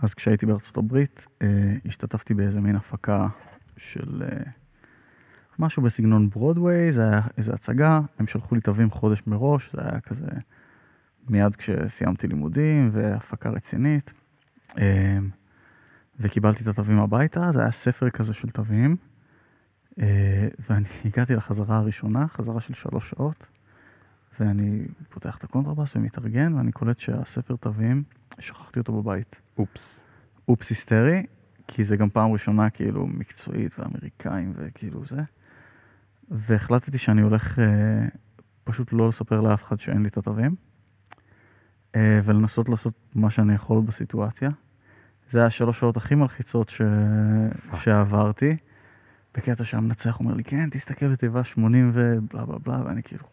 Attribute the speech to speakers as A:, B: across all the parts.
A: אז כשהייתי בארצות הברית, אה, השתתפתי באיזה מין הפקה של אה, משהו בסגנון ברודוויי, זה היה איזו הצגה, הם שלחו לי תווים חודש מראש, זה היה כזה מיד כשסיימתי לימודים והפקה רצינית. אה, וקיבלתי את התווים הביתה, זה היה ספר כזה של תווים, אה, ואני הגעתי לחזרה הראשונה, חזרה של שלוש שעות, ואני פותח את הקונטרבאס ומתארגן, ואני קולט שהספר תווים, שכחתי אותו בבית.
B: אופס.
A: אופס היסטרי, כי זה גם פעם ראשונה כאילו מקצועית ואמריקאים וכאילו זה. והחלטתי שאני הולך אה, פשוט לא לספר לאף אחד שאין לי את התווים, אה, ולנסות לעשות מה שאני יכול בסיטואציה. זה היה השלוש שעות הכי מלחיצות ש... שעברתי. בקטע שהמנצח אומר לי, כן, תסתכל בתיבה 80 ובלה בלה בלה, ואני כאילו,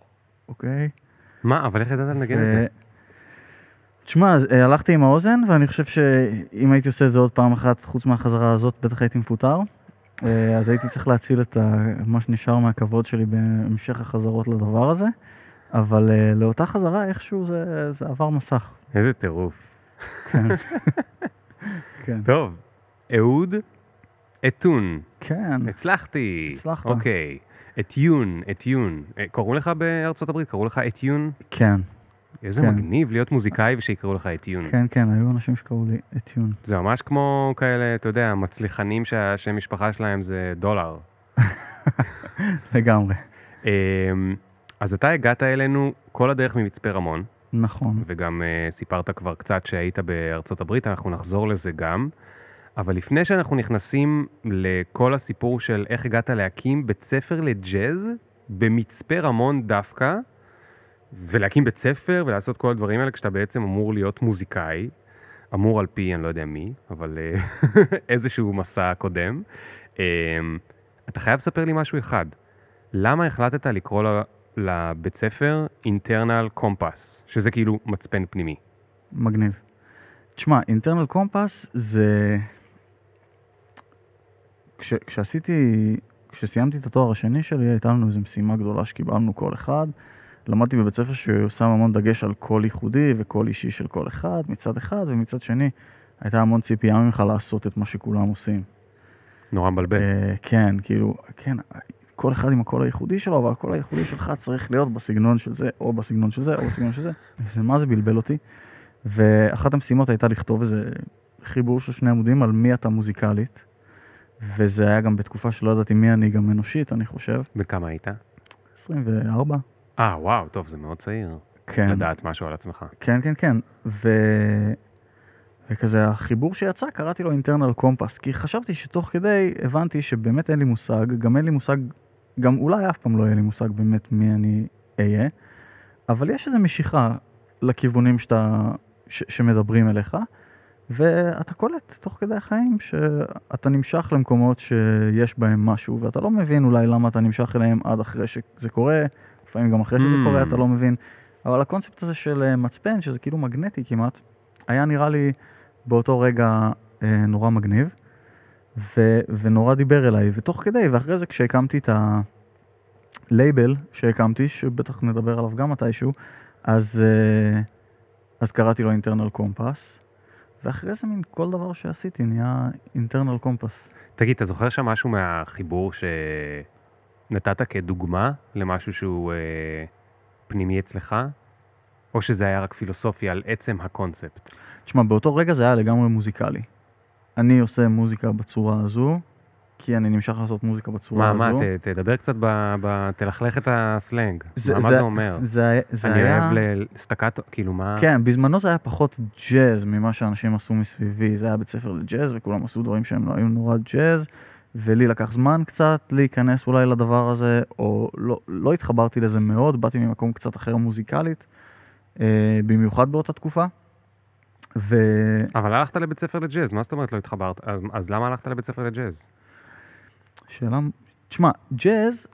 A: אוקיי.
B: מה, אבל איך ידעת לנגן את זה?
A: תשמע, אה, הלכתי עם האוזן, ואני חושב שאם הייתי עושה את זה עוד פעם אחת, חוץ מהחזרה הזאת, בטח הייתי מפוטר. אה, אז הייתי צריך להציל את ה, מה שנשאר מהכבוד שלי בהמשך החזרות לדבר הזה. אבל אה, לאותה חזרה, איכשהו זה, זה עבר מסך.
B: איזה טירוף.
A: כן. כן.
B: טוב, אהוד אתון.
A: כן,
B: הצלחתי.
A: הצלחת.
B: אוקיי. אתיון, אתיון. אה, קראו לך בארצות הברית? קראו לך אתיון?
A: כן,
B: איזה
A: כן.
B: מגניב להיות מוזיקאי ושיקראו לך אתיון.
A: כן, כן, היו אנשים שקראו לי אתיון.
B: זה ממש כמו כאלה, אתה יודע, מצליחנים שהשם משפחה שלהם זה דולר.
A: לגמרי.
B: אמ, אז אתה הגעת אלינו כל הדרך ממצפה רמון,
A: נכון.
B: וגם uh, סיפרת כבר קצת שהיית בארצות הברית, אנחנו נחזור לזה גם. אבל לפני שאנחנו נכנסים לכל הסיפור של איך הגעת להקים בית ספר לג'אז במצפה רמון דווקא, ולהקים בית ספר ולעשות כל הדברים האלה כשאתה בעצם אמור להיות מוזיקאי, אמור על פי אני לא יודע מי, אבל אה, איזשהו מסע קודם, אה, אתה חייב לספר לי משהו אחד. למה החלטת לקרוא לבית ספר internal compass, שזה כאילו מצפן פנימי?
A: מגניב. תשמע, אינטרנל קומפס זה... כש, כשעשיתי, כשסיימתי את התואר השני שלי, הייתה לנו איזו משימה גדולה שקיבלנו כל אחד. למדתי בבית ספר ששם המון דגש על קול ייחודי וקול אישי של כל אחד מצד אחד, ומצד שני הייתה המון ציפייה ממך לעשות את מה שכולם עושים.
B: נורא מבלבל.
A: אה, כן, כאילו, כן, כל אחד עם הקול הייחודי שלו, אבל הקול הייחודי שלך צריך להיות בסגנון של זה, או בסגנון של זה, או בסגנון של זה. וזה מה זה בלבל אותי. ואחת המשימות הייתה לכתוב איזה חיבור של שני עמודים על מי אתה מוזיקלית. וזה היה גם בתקופה שלא ידעתי מי אני גם אנושית, אני חושב.
B: בן כמה היית?
A: 24.
B: אה, וואו, טוב, זה מאוד צעיר.
A: כן.
B: לדעת משהו על עצמך.
A: כן, כן, כן. ו... וכזה החיבור שיצא, קראתי לו אינטרנל קומפס, כי חשבתי שתוך כדי הבנתי שבאמת אין לי מושג, גם אין לי מושג, גם אולי אף פעם לא יהיה לי מושג באמת מי אני אהיה, אבל יש איזו משיכה לכיוונים שאתה, ש, שמדברים אליך, ואתה קולט תוך כדי החיים שאתה נמשך למקומות שיש בהם משהו, ואתה לא מבין אולי למה אתה נמשך אליהם עד אחרי שזה קורה, לפעמים גם אחרי שזה
B: Mm.
A: קורה אתה לא מבין, אבל הקונספט הזה של אה, מצפן, שזה כאילו מגנטי כמעט, היה נראה לי באותו רגע אה, נורא מגניב, ו, ונורא דיבר אליי, ותוך כדי, ואחרי זה כשהקמתי את הלייבל שהקמתי, שבטח נדבר עליו גם מתישהו, אז, אה, אז קראתי לו אינטרנל קומפס, ואחרי זה מין כל דבר שעשיתי נהיה אינטרנל קומפס.
B: תגיד, אתה זוכר שם משהו מהחיבור שנתת כדוגמה למשהו שהוא אה, פנימי אצלך? או שזה היה רק פילוסופיה על עצם הקונספט?
A: תשמע, באותו רגע זה היה לגמרי מוזיקלי. אני עושה מוזיקה בצורה הזו, כי אני נמשך לעשות מוזיקה בצורה
B: מה,
A: הזו.
B: מה, ת, תדבר קצת, ב, ב, תלכלך את הסלנג.
A: זה-
B: מה, מה
A: זה-
B: זה אומר?
A: זה, זה
B: אני
A: היה...
B: אוהב ל- סטקטו, כאילו מה...
A: כן, בזמנו זה היה פחות ג'אז ממה שאנשים עשו מסביבי. זה היה בית ספר לג'אז, וכולם עשו דברים שהם לא היו נורא ג'אז, ולי לקח זמן קצת להיכנס אולי לדבר הזה, או לא, לא התחברתי לזה מאוד, באתי ממקום קצת אחר מוזיקלית, אה, במיוחד באותה תקופה. ו...
B: אבל הלכת לבית ספר לג'אז, מה זאת אומרת לא התחברת? אז, אז למה הלכת לבית ספר לג'אז?
A: שאלה... תשמע, ג'אז,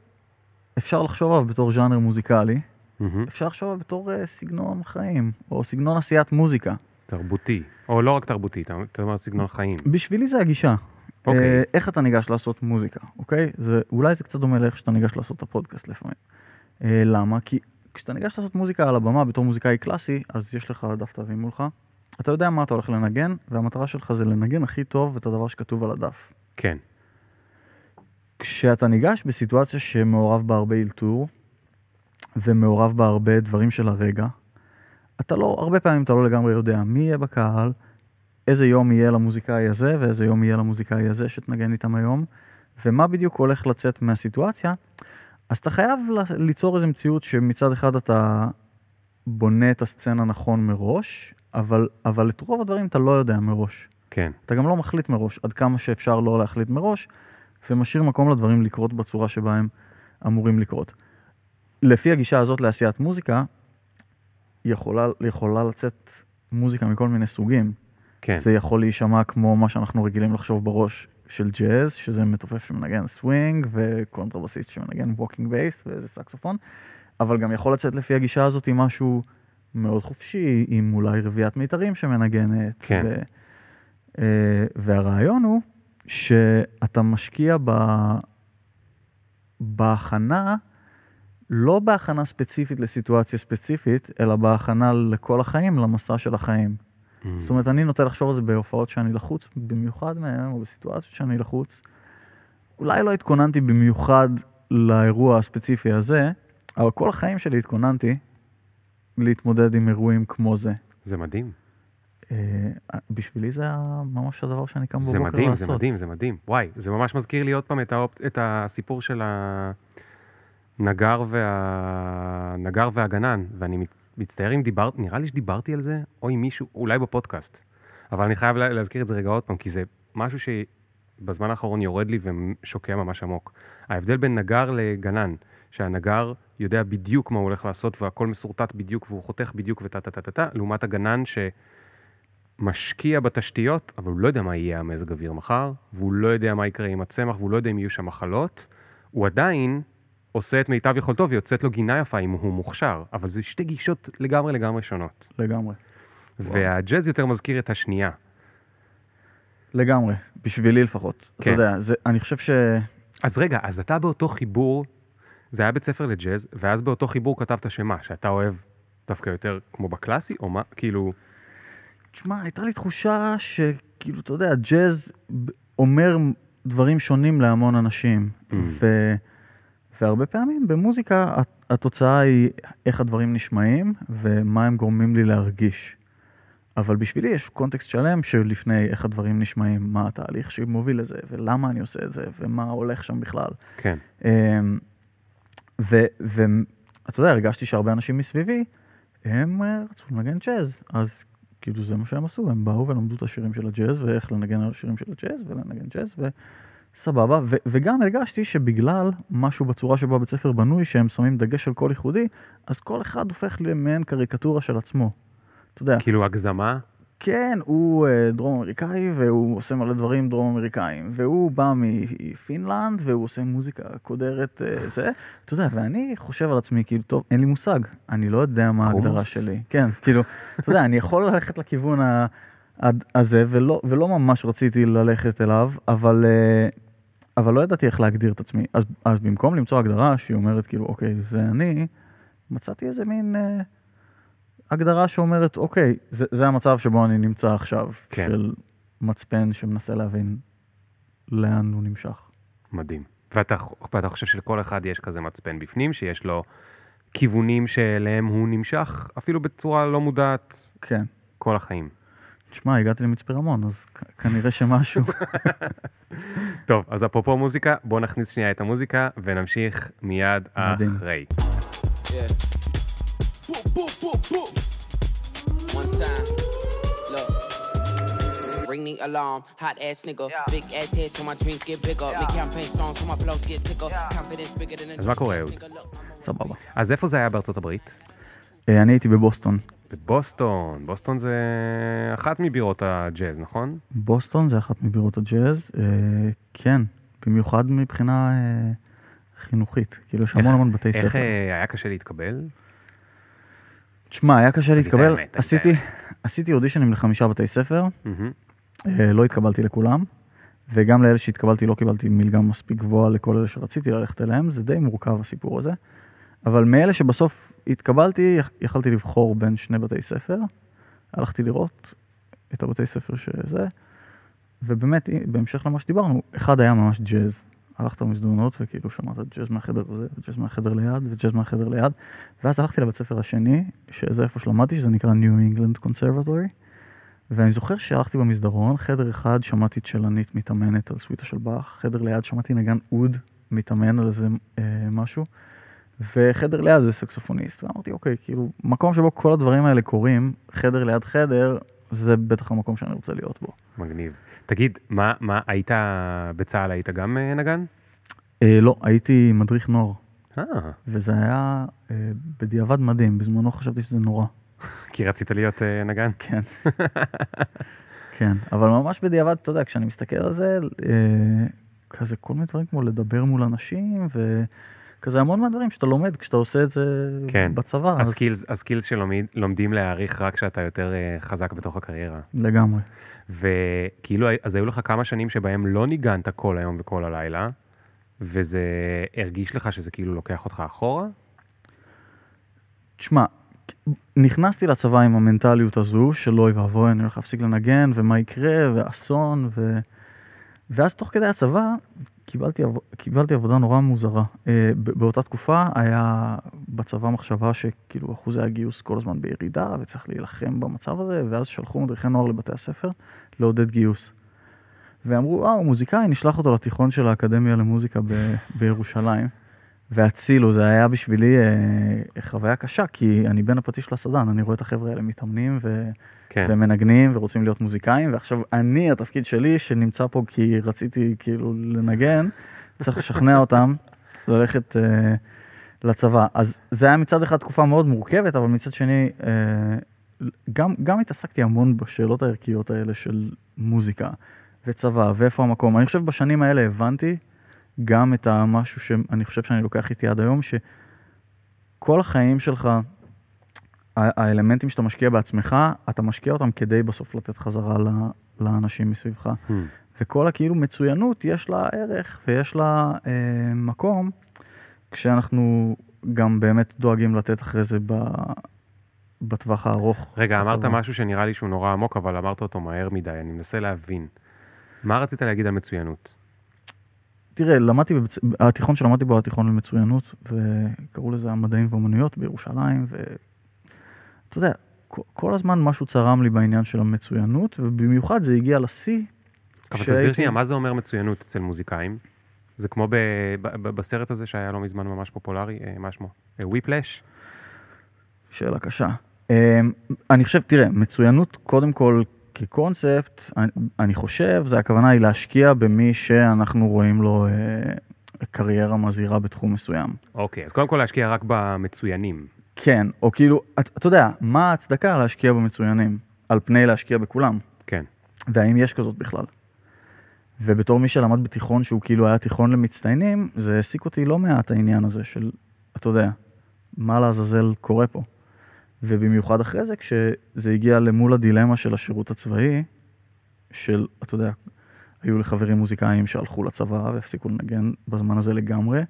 A: אפשר לחשוב עליו בתור ז'אנר מוזיקלי,
B: מהמם.
A: אפשר לחשוב עליו בתור אה, סגנון חיים, או סגנון עשיית מוזיקה.
B: תרבותי. או לא רק תרבותי, אתה אומר סגנון חיים.
A: בשבילי זה הגישה.
B: אוקיי.
A: אה, איך אתה ניגש לעשות מוזיקה, אוקיי? זה, אולי זה קצת דומה לאיך שאתה ניגש לעשות את הפודקאסט לפעמים. אה, למה? כי כשאתה ניגש לעשות מוזיקה על הבמה בתור מוזיקאי קלאסי, אז יש לך דף תווים מולך, אתה יודע מה אתה הולך לנגן, והמטרה שלך זה לנגן הכי טוב את הדבר שכתוב על הדף.
B: כן.
A: כשאתה ניגש בסיטואציה שמעורב בה הרבה אלתור, ומעורב בה הרבה דברים של הרגע, אתה לא, הרבה פעמים אתה לא לגמרי יודע מי יהיה בקהל, איזה יום יהיה למוזיקאי הזה, ואיזה יום יהיה למוזיקאי הזה שתנגן איתם היום, ומה בדיוק הולך לצאת מהסיטואציה, אז אתה חייב ליצור איזו מציאות שמצד אחד אתה בונה את הסצנה נכון מראש, אבל, אבל את רוב הדברים אתה לא יודע מראש.
B: כן.
A: אתה גם לא מחליט מראש, עד כמה שאפשר לא להחליט מראש, ומשאיר מקום לדברים לקרות בצורה שבה הם אמורים לקרות. לפי הגישה הזאת לעשיית מוזיקה, יכולה, יכולה לצאת מוזיקה מכל מיני סוגים.
B: כן.
A: זה יכול להישמע כמו מה שאנחנו רגילים לחשוב בראש של ג'אז, שזה מתופף שמנגן סווינג, וקונטרבסיסט שמנגן walking bass, ואיזה סקסופון, אבל גם יכול לצאת לפי הגישה הזאת עם משהו מאוד חופשי, עם אולי רביעיית מיתרים שמנגנת.
B: כן.
A: ו, אה, והרעיון הוא שאתה משקיע ב, בהכנה, לא בהכנה ספציפית לסיטואציה ספציפית, אלא בהכנה לכל החיים, למסע של החיים.
B: Mm.
A: זאת אומרת, אני נוטה לחשוב על זה בהופעות שאני לחוץ, במיוחד מהם, או בסיטואציות שאני לחוץ. אולי לא התכוננתי במיוחד לאירוע הספציפי הזה, אבל כל החיים שלי התכוננתי להתמודד עם אירועים כמו זה.
B: זה מדהים.
A: אה, בשבילי זה ממש הדבר שאני קם
B: זה
A: בבוקר
B: מדהים,
A: לעשות.
B: זה מדהים, זה מדהים. וואי, זה ממש מזכיר לי עוד פעם את, האופ... את הסיפור של הנגר, וה... נגר והגנן, ואני מצטער אם דיברת, נראה לי שדיברתי על זה, או עם מישהו, אולי בפודקאסט. אבל אני חייב לה- להזכיר את זה רגע עוד פעם, כי זה משהו שבזמן האחרון יורד לי ושוקע ממש עמוק. ההבדל בין נגר לגנן, שהנגר יודע בדיוק מה הוא הולך לעשות והכל מסורטט בדיוק והוא חותך בדיוק וטה טה טה טה טה, לעומת הגנן שמשקיע בתשתיות, אבל הוא לא יודע מה יהיה המזג אוויר מחר, והוא לא יודע מה יקרה עם הצמח, והוא לא יודע אם יהיו שם מחלות, הוא עדיין עושה את מיטב יכולתו ויוצאת לו גינה יפה אם הוא מוכשר, אבל זה שתי גישות לגמרי לגמרי שונות.
A: לגמרי.
B: והג'אז יותר מזכיר את השנייה.
A: לגמרי, בשבילי לפחות.
B: כן.
A: אתה יודע, זה, אני חושב ש...
B: אז רגע, אז אתה באותו חיבור, זה היה בית ספר לג'אז, ואז באותו חיבור כתבת שמה, שאתה אוהב דווקא יותר כמו בקלאסי, או מה, כאילו,
A: תשמע, הייתה לי תחושה שכאילו, אתה יודע, ג'אז אומר דברים שונים להמון אנשים.
B: Mm.
A: ו... והרבה פעמים במוזיקה הת- התוצאה היא איך הדברים נשמעים ומה הם גורמים לי להרגיש. אבל בשבילי יש קונטקסט שלם שלפני איך הדברים נשמעים, מה התהליך שמוביל לזה, ולמה אני עושה את זה, ומה הולך שם בכלל.
B: כן,
A: אמ, ואתה יודע, הרגשתי שהרבה אנשים מסביבי, הם אה, רצו לנגן ג'אז, אז כאילו זה מה שהם עשו, הם באו ולמדו את השירים של הג'אז, ואיך לנגן על השירים של הג'אז, ולנגן ג'אז, וסבבה, ו- וגם הרגשתי שבגלל משהו בצורה שבה בית ספר בנוי, שהם שמים דגש על קול ייחודי, אז כל אחד הופך למעין קריקטורה של עצמו. אתה יודע,
B: כאילו הגזמה,
A: כן, הוא אה, דרום אמריקאי והוא עושה מלא דברים דרום אמריקאים, והוא בא מפינלנד והוא עושה מוזיקה קודרת, אה, זה, אתה יודע, ואני חושב על עצמי, כאילו, טוב, אין לי מושג, אני לא יודע מה? ההגדרה שלי. כן, כאילו, אתה יודע, אני יכול ללכת לכיוון הזה, ולא, ולא ממש רציתי ללכת אליו, אבל, אה, אבל לא ידעתי איך להגדיר את עצמי. אז, אז במקום למצוא הגדרה שהיא אומרת, כאילו, אוקיי, זה אני, מצאתי איזה מין... אה, הגדרה שאומרת, אוקיי, זה, זה המצב שבו אני נמצא עכשיו,
B: כן.
A: של מצפן שמנסה להבין לאן הוא נמשך.
B: מדהים. ואתה, ואתה חושב שלכל אחד יש כזה מצפן בפנים, שיש לו כיוונים שאליהם הוא נמשך, אפילו בצורה לא מודעת,
A: כן.
B: כל החיים.
A: תשמע, הגעתי למצפה רמון, אז כנראה שמשהו.
B: טוב, אז אפרופו מוזיקה, בואו נכניס שנייה את המוזיקה ונמשיך מיד
A: מדהים.
B: אחרי.
C: Yeah. Ring the alarm, hot ass nigga. Big ass head so my dreams get bigger. Make campaign songs so my flows get sicker. Confidence bigger than a
B: אז מה קורה, אהוד?
A: סבבה.
B: אז איפה זה היה בארצות הברית?
A: אה, אני הייתי בבוסטון.
B: בבוסטון. בוסטון זה אחת מבירות הג'אז, נכון?
A: בוסטון זה אחת מבירות הג'אז, אה, כן, במיוחד מבחינה אה, חינוכית. כאילו, יש המון
B: איך-
A: המון בתי
B: איך
A: ספר.
B: אה, היה קשה להתקבל?
A: תשמע, היה קשה להתקבל.
B: האמת,
A: עשיתי, עשיתי אודישנים לחמישה בתי ספר. אה, לא התקבלתי לכולם, וגם לאלה שהתקבלתי לא קיבלתי מלגה מספיק גבוהה לכל אלה שרציתי ללכת אליהם, זה די מורכב הסיפור הזה. אבל מאלה שבסוף התקבלתי, יכ- יכלתי לבחור בין שני בתי ספר, הלכתי לראות, את הבתי ספר שזה, ובאמת, בהמשך למה שדיברנו, אחד היה ממש ג'אז. הלכת במסדרונות וכאילו שמעת ג'אז מהחדר הזה, וג'אז מהחדר ליד, וג'אז מהחדר ליד, ואז הלכתי לבית ספר השני, שזה איפה שלמדתי, שזה נקרא New England Conservatory, ואני זוכר שהלכתי במסדרון, חדר אחד שמעתי צ'לנית מתאמנת על סוויטה של באך, חדר ליד שמעתי נגן אוד מתאמן על איזה אה, משהו, וחדר ליד זה סקסופוניסט, ואמרתי, אוקיי, כאילו, מקום שבו כל הדברים האלה קורים, חדר ליד חדר, זה בטח המקום שאני רוצה להיות בו.
B: מגניב. תגיד, מה, מה, היית בצה"ל, היית גם אה, נגן?
A: אה, לא, הייתי מדריך נוער,
B: אה,
A: וזה היה אה, בדיעבד מדהים, בזמנו חשבתי שזה נורא.
B: כי רצית להיות אה, נגן?
A: כן. כן, אבל ממש בדיעבד, אתה יודע, כשאני מסתכל על זה, אה, כזה כל מיני דברים כמו לדבר מול אנשים, וכזה המון מהדברים שאתה לומד כשאתה עושה את זה
B: כן.
A: בצבא. אז
B: הסקילס, הסקילס שלומדים להעריך רק כשאתה יותר אה, חזק בתוך הקריירה.
A: לגמרי.
B: וכאילו, אז היו לך כמה שנים שבהם לא ניגנת כל היום וכל הלילה, וזה הרגיש לך שזה כאילו לוקח אותך אחורה?
A: תשמע, נכנסתי לצבא עם המנטליות הזו של אוי ואבוי, אני הולך להפסיק לנגן, ומה יקרה, ואסון, ו... ואז תוך כדי הצבא קיבלתי, עב... קיבלתי עבודה נורא מוזרה. אה, באותה תקופה היה בצבא מחשבה שכאילו אחוזי הגיוס כל הזמן בירידה, וצריך להילחם במצב הזה, ואז שלחו מדריכי נוער לבתי הספר לעודד גיוס. ואמרו, אה, הוא מוזיקאי, נשלח אותו לתיכון של האקדמיה למוזיקה ב- בירושלים. והצילו, זה היה בשבילי אה, חוויה קשה, כי אני בין הפטיש לסדן, אני רואה את החבר'ה האלה מתאמנים ו...
B: כן.
A: ומנגנים ורוצים להיות מוזיקאים, ועכשיו אני, התפקיד שלי, שנמצא פה כי רציתי כאילו לנגן, צריך לשכנע אותם ללכת אה, לצבא. אז זה היה מצד אחד תקופה מאוד מורכבת, אבל מצד שני, אה, גם, גם התעסקתי המון בשאלות הערכיות האלה של מוזיקה וצבא, ואיפה המקום. אני חושב בשנים האלה הבנתי גם את המשהו שאני חושב שאני לוקח איתי עד היום, שכל החיים שלך, האלמנטים שאתה משקיע בעצמך, אתה משקיע אותם כדי בסוף לתת חזרה לאנשים מסביבך.
B: Hmm.
A: וכל הכאילו מצוינות, יש לה ערך ויש לה אה, מקום, כשאנחנו גם באמת דואגים לתת אחרי זה ב, בטווח הארוך.
B: רגע, אמרת. משהו שנראה לי שהוא נורא עמוק, אבל אמרת אותו מהר מדי, אני מנסה להבין. מה רצית להגיד על מצוינות?
A: תראה, למדתי, בבצ... התיכון שלמדתי בו היה תיכון למצוינות, וקראו לזה המדעים והאומנויות בירושלים, ואתה יודע, כל- הזמן משהו צרם לי בעניין של המצוינות, ובמיוחד זה הגיע לשיא.
B: אבל
A: כשהייתי-
B: תסביר שנייה, מה זה אומר מצוינות אצל מוזיקאים? זה כמו ב- ב- ב- בסרט הזה שהיה לא מזמן ממש פופולרי, אה, מה שמו? וויפלש?
A: שאלה קשה. אמ, אני חושב, תראה, מצוינות קודם כל כקונספט, אני, אני חושב, זה הכוונה היא להשקיע במי שאנחנו רואים לו אה, קריירה מזהירה בתחום מסוים.
B: אוקיי, אז קודם כל להשקיע רק במצוינים.
A: כן, או כאילו, אתה, אתה יודע, מה ההצדקה להשקיע במצוינים על פני להשקיע בכולם?
B: כן.
A: והאם יש כזאת בכלל? ובתור מי שלמד בתיכון שהוא כאילו היה תיכון למצטיינים, זה העסיק אותי לא מעט העניין הזה של, אתה יודע, מה לעזאזל קורה פה. ובמיוחד אחרי זה, כשזה הגיע למול הדילמה של השירות הצבאי, של, אתה יודע, היו לי חברים מוזיקאים שהלכו לצבא והפסיקו לנגן בזמן הזה לגמרי.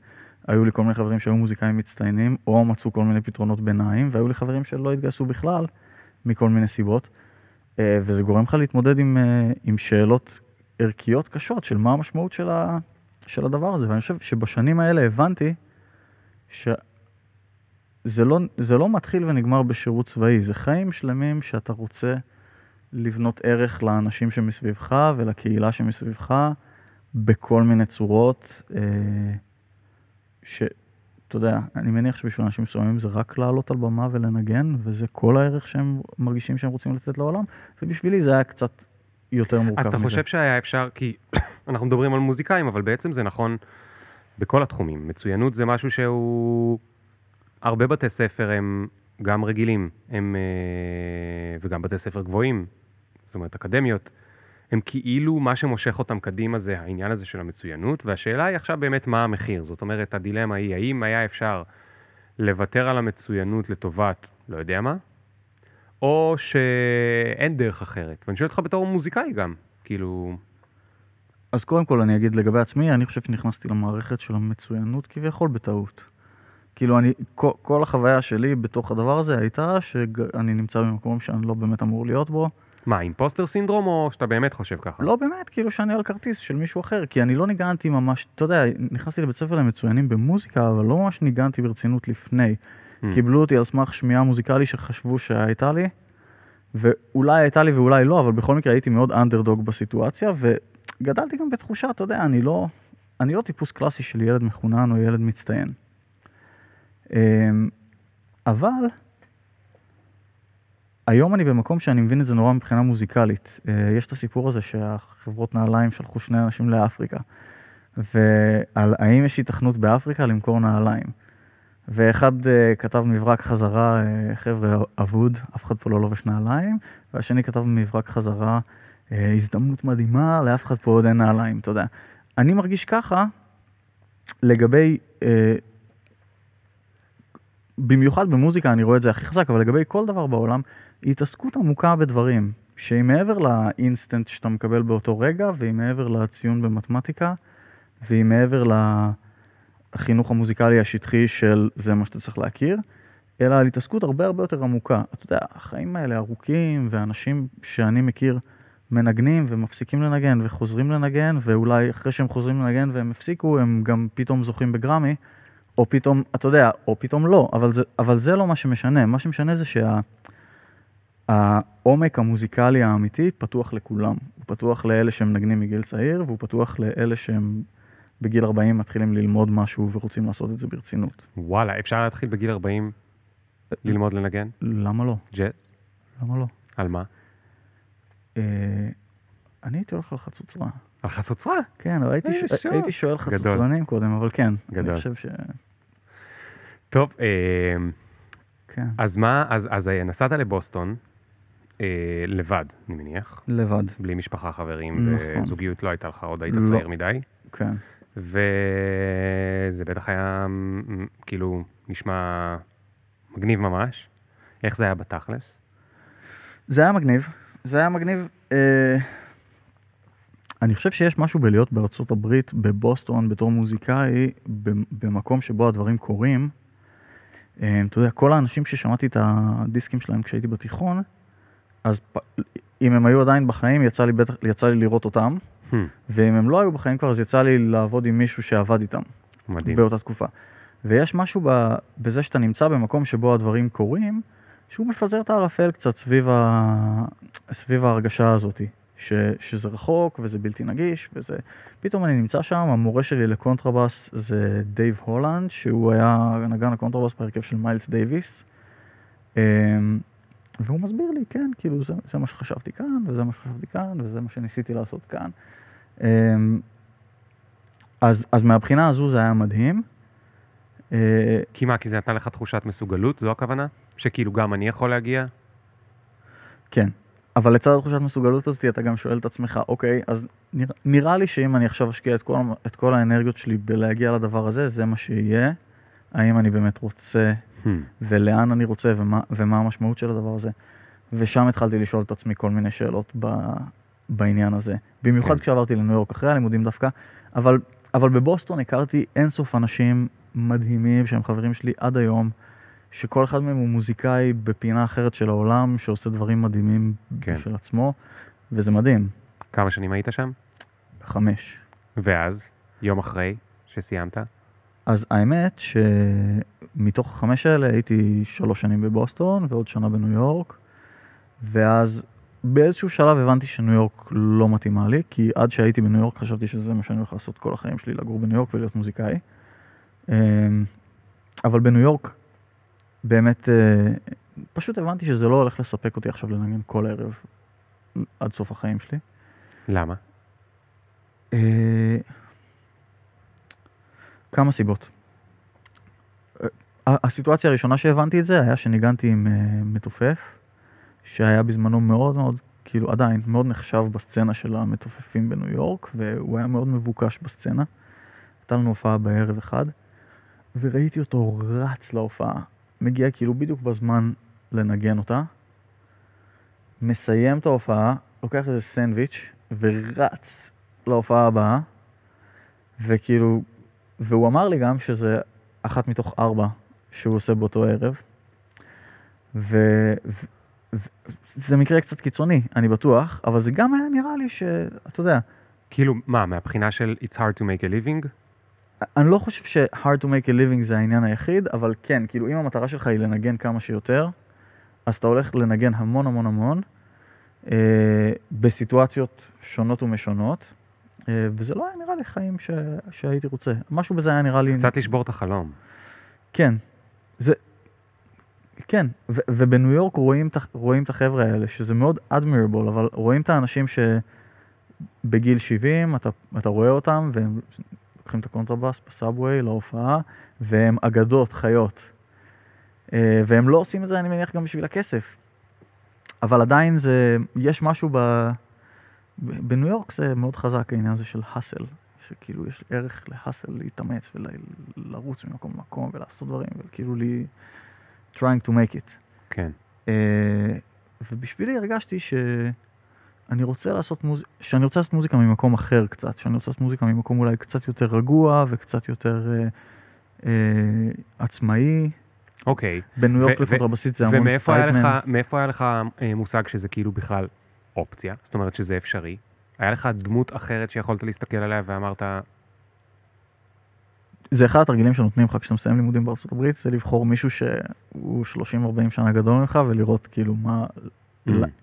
A: היו לי כל מיני חברים שהיו מוזיקאים מצטיינים, או מצאו כל מיני פתרונות ביניים, והיו לי חברים שלא התגייסו בכלל, מכל מיני סיבות. אה, וזה גורם לך להתמודד עם, אה, עם שאלות ערכיות קשות של מה המשמעות של, ה, של הדבר הזה. ואני חושב שבשנים האלה הבנתי שזה לא, זה לא מתחיל ונגמר בשירות צבאי, זה חיים שלמים שאתה רוצה לבנות ערך לאנשים שמסביבך ולקהילה שמסביבך בכל מיני צורות, אה, שאתה יודע, אני מניח שבשביל אנשים מסוימים זה רק לעלות על במה ולנגן, וזה כל הערך שהם מרגישים שהם רוצים לתת לעולם, ובשבילי זה היה קצת יותר מורכב
B: אז אתה
A: מזה.
B: חושב שהיה אפשר, כי אנחנו מדברים על מוזיקאים, אבל בעצם זה נכון בכל התחומים. מצוינות זה משהו שהוא... הרבה בתי ספר הם גם רגילים, הם... אה, וגם בתי ספר גבוהים, זאת אומרת אקדמיות, הם כאילו מה שמושך אותם קדימה זה העניין הזה של המצוינות, והשאלה היא עכשיו באמת מה המחיר. זאת אומרת, הדילמה היא, האם היה אפשר לוותר על המצוינות לטובת, לא יודע מה, או שאין דרך אחרת. ואני שואל אותך בתור מוזיקאי גם, כאילו...
A: אז קודם כל אני אגיד לגבי עצמי, אני חושב שנכנסתי למערכת של המצוינות כביכול בטעות. כאילו אני, כל, כל החוויה שלי בתוך הדבר הזה הייתה שאני נמצא במקום שאני לא באמת אמור להיות בו,
B: מה, אימפוסטר סינדרום או שאתה באמת חושב ככה?
A: לא באמת, כאילו שאני על כרטיס של מישהו אחר, כי אני לא ניגנתי ממש, אתה יודע, נכנסתי לבית ספר למצוינים במוזיקה, אבל לא ממש ניגנתי ברצינות לפני.
B: Hmm.
A: קיבלו אותי על סמך שמיעה מוזיקלית שחשבו שהייתה לי, ואולי הייתה לי ואולי לא, אבל בכל מקרה הייתי מאוד אנדרדוג בסיטואציה, וגדלתי גם בתחושה, אתה יודע, אני לא, אני לא טיפוס קלאסי של ילד מחונן או ילד מצטיין. אמ, אבל היום אני במקום שאני מבין את זה נורא מבחינה מוזיקלית. אה, יש את הסיפור הזה שהחברות נעליים שלחו שני אנשים לאפריקה, ועל האם יש היתכנות באפריקה למכור נעליים. ואחד אה, כתב מברק חזרה, אה, חבר'ה אבוד, אף אחד פה לא לובש נעליים, והשני כתב מברק חזרה, הזדמנות מדהימה, לאף אחד פה עוד אין נעליים, אתה יודע. אני מרגיש ככה לגבי במיוחד במוזיקה אני רואה את זה הכי חזק, אבל לגבי כל דבר בעולם, היא התעסקות עמוקה בדברים, שהיא מעבר לאינסטנט שאתה מקבל באותו רגע, והיא מעבר לציון במתמטיקה, והיא מעבר לחינוך המוזיקלי השטחי של זה מה שאתה צריך להכיר, אלא על התעסקות הרבה הרבה יותר עמוקה. אתה יודע, החיים האלה ארוכים, ואנשים שאני מכיר מנגנים ומפסיקים לנגן וחוזרים לנגן, ואולי אחרי שהם חוזרים לנגן והם הפסיקו, הם גם פתאום זוכים בגרמי. או פתאום, אתה יודע, או פתאום לא, אבל זה, אבל זה לא מה שמשנה, מה שמשנה זה שהעומק שה, המוזיקלי האמיתי פתוח לכולם. הוא פתוח לאלה שמנגנים מגיל צעיר, והוא פתוח לאלה שהם בגיל 40 מתחילים ללמוד משהו ורוצים לעשות את זה ברצינות.
B: וואלה, אפשר להתחיל בגיל 40 ללמוד לנגן?
A: למה לא?
B: ג'אז?
A: למה לא?
B: על מה?
A: אה, אני הייתי הולך על חצוצרה.
B: על חצוצרה?
A: כן, הייתי, ש... הייתי שואל. חצוצרנים קודם, אבל כן.
B: גדול.
A: אני חושב ש...
B: טוב, אה,
A: כן.
B: אז מה, אז, אז אה, נסעת לבוסטון אה, לבד, אני מניח,
A: לבד.
B: בלי משפחה, חברים,
A: נכון.
B: וזוגיות לא הייתה לך עוד, היית
A: לא.
B: צעיר מדי,
A: כן.
B: וזה בטח היה כאילו נשמע מגניב ממש. איך זה היה בתכלס?
A: זה היה מגניב. זה היה מגניב. אה, אני חושב שיש משהו בלהיות בארצות הברית, בבוסטון, בתור מוזיקאי, במקום שבו הדברים קורים. אה, אתה יודע, כל האנשים ששמעתי את הדיסקים שלהם כשהייתי בתיכון, אז אם הם היו עדיין בחיים, יצא לי, בטח, יצא לי לראות אותם,
B: Hmm,
A: ואם הם לא היו בחיים כבר, אז יצא לי לעבוד עם מישהו שעבד איתם.
B: מדהים.
A: באותה תקופה. ויש משהו ב, בזה שאתה נמצא במקום שבו הדברים קורים, שהוא מפזר את הערפל קצת סביב, ה, סביב ההרגשה הזאת, ש, שזה רחוק וזה בלתי נגיש, וזה... פתאום אני נמצא שם, המורה שלי לקונטרבאס זה דייב הולנד, שהוא היה נגן הקונטרבאס בהרכב של מיילס דייוויס. אמ, והוא מסביר לי, כן, כאילו זה, זה מה שחשבתי כאן, וזה מה שחשבתי כאן, וזה מה שניסיתי לעשות כאן. אמ, אז, אז מהבחינה הזו זה היה מדהים. אה,
B: כי מה, כי זה נתן לך תחושת מסוגלות, זו הכוונה? שכאילו גם אני יכול להגיע?
A: כן, אבל לצד התחושת מסוגלות הזאת אתה גם שואל את עצמך, אוקיי, אז נרא, נראה לי שאם אני עכשיו אשקיע את כל, את כל האנרגיות שלי בלהגיע לדבר הזה, זה מה שיהיה. האם אני באמת רוצה,
B: Hmm,
A: ולאן אני רוצה, ומה, ומה המשמעות של הדבר הזה. ושם התחלתי לשאול את עצמי כל מיני שאלות ב, בעניין הזה. במיוחד
B: כן.
A: כשעברתי לניו יורק, אחרי הלימודים דווקא, אבל, אבל בבוסטון הכרתי אינסוף אנשים מדהימים שהם חברים שלי עד היום, שכל אחד מהם הוא מוזיקאי בפינה אחרת של העולם, שעושה דברים מדהימים
B: כן.
A: בשל עצמו, וזה מדהים.
B: כמה שנים היית שם?
A: חמש.
B: ואז, יום אחרי שסיימת?
A: אז האמת שמתוך החמש האלה הייתי שלוש שנים בבוסטון ועוד שנה בניו יורק, ואז באיזשהו שלב הבנתי שניו יורק לא מתאימה לי, כי עד שהייתי בניו יורק חשבתי שזה מה שאני הולך לעשות כל החיים שלי, לגור בניו יורק ולהיות מוזיקאי. אמ, אבל בניו יורק באמת, אה, פשוט הבנתי שזה לא הולך לספק אותי עכשיו לנגן כל ערב עד סוף החיים שלי.
B: למה?
A: אה, כמה סיבות. אה, הסיטואציה הראשונה שהבנתי את זה היה שניגנתי עם מתופף, שהיה בזמנו מאוד מאוד, כאילו עדיין, מאוד נחשב בסצנה של המתופפים בניו יורק, והוא היה מאוד מבוקש בסצנה. הייתה לנו הופעה בערב אחד, וראיתי אותו רץ להופעה, מגיע כאילו בדיוק בזמן לנגן אותה, מסיים את ההופעה, לוקח איזה סנדוויץ' ורץ להופעה הבאה, וכאילו, והוא אמר לי גם שזה אחת מתוך ארבע שהוא עושה באותו ערב, ו, ו, ו, זה מקרה קצת קיצוני, אני בטוח, אבל זה גם היה נראה לי שאתה יודע,
B: כאילו, מה, מהבחינה של It's hard to make a living?
A: אני לא חושב ש-hard to make a living זה העניין היחיד, אבל כן, כאילו אם המטרה שלך היא לנגן כמה שיותר, אז אתה הולך לנגן המון המון המון, אה, בסיטואציות שונות ומשונות, אה, וזה לא היה נראה לי חיים ש... שהייתי רוצה. משהו בזה היה נראה לי...
B: קצת לשבור את החלום.
A: כן, זה... כן, ו- ובניו יורק רואים, רואים את החבר'ה האלה, שזה מאוד admirable, אבל רואים את האנשים שבגיל 70, אתה, אתה רואה אותם, והם לוקחים את הקונטרבאס ב subway להופעה, והם אגדות, חיות. אה, והם לא עושים את זה, אני מניח, גם בשביל הכסף. אבל עדיין זה, יש משהו ב... בניו יורק זה מאוד חזק, העניין הזה של האסל, שכאילו יש ערך להאסל להתאמץ ולרוץ ממקום למקום ולעשות דברים, וכאילו לי... trying to make it.
B: כן.
A: Uh, ובשבילי הרגשתי שאני רוצה לעשות מוזיקה, שאני רוצה לעשות מוזיקה ממקום אחר קצת, שאני רוצה לעשות מוזיקה ממקום אולי קצת יותר רגוע וקצת יותר uh, uh, עצמאי.
B: אוקיי.
A: בניו יורק רבסית זה המון
B: ומאיפה
A: סיידמן.
B: לך, מאיפה היה לך אה, מושג שזה כאילו בכלל אופציה? זאת אומרת שזה אפשרי? היה לך דמות אחרת שיכולת להסתכל עליה ואמרת,
A: זה אחד התרגילים שנותנים לך כשאתה מסיים לימודים בארצות הברית, זה לבחור מישהו שהוא 30-40 שנה גדול ממך ולראות כאילו מה.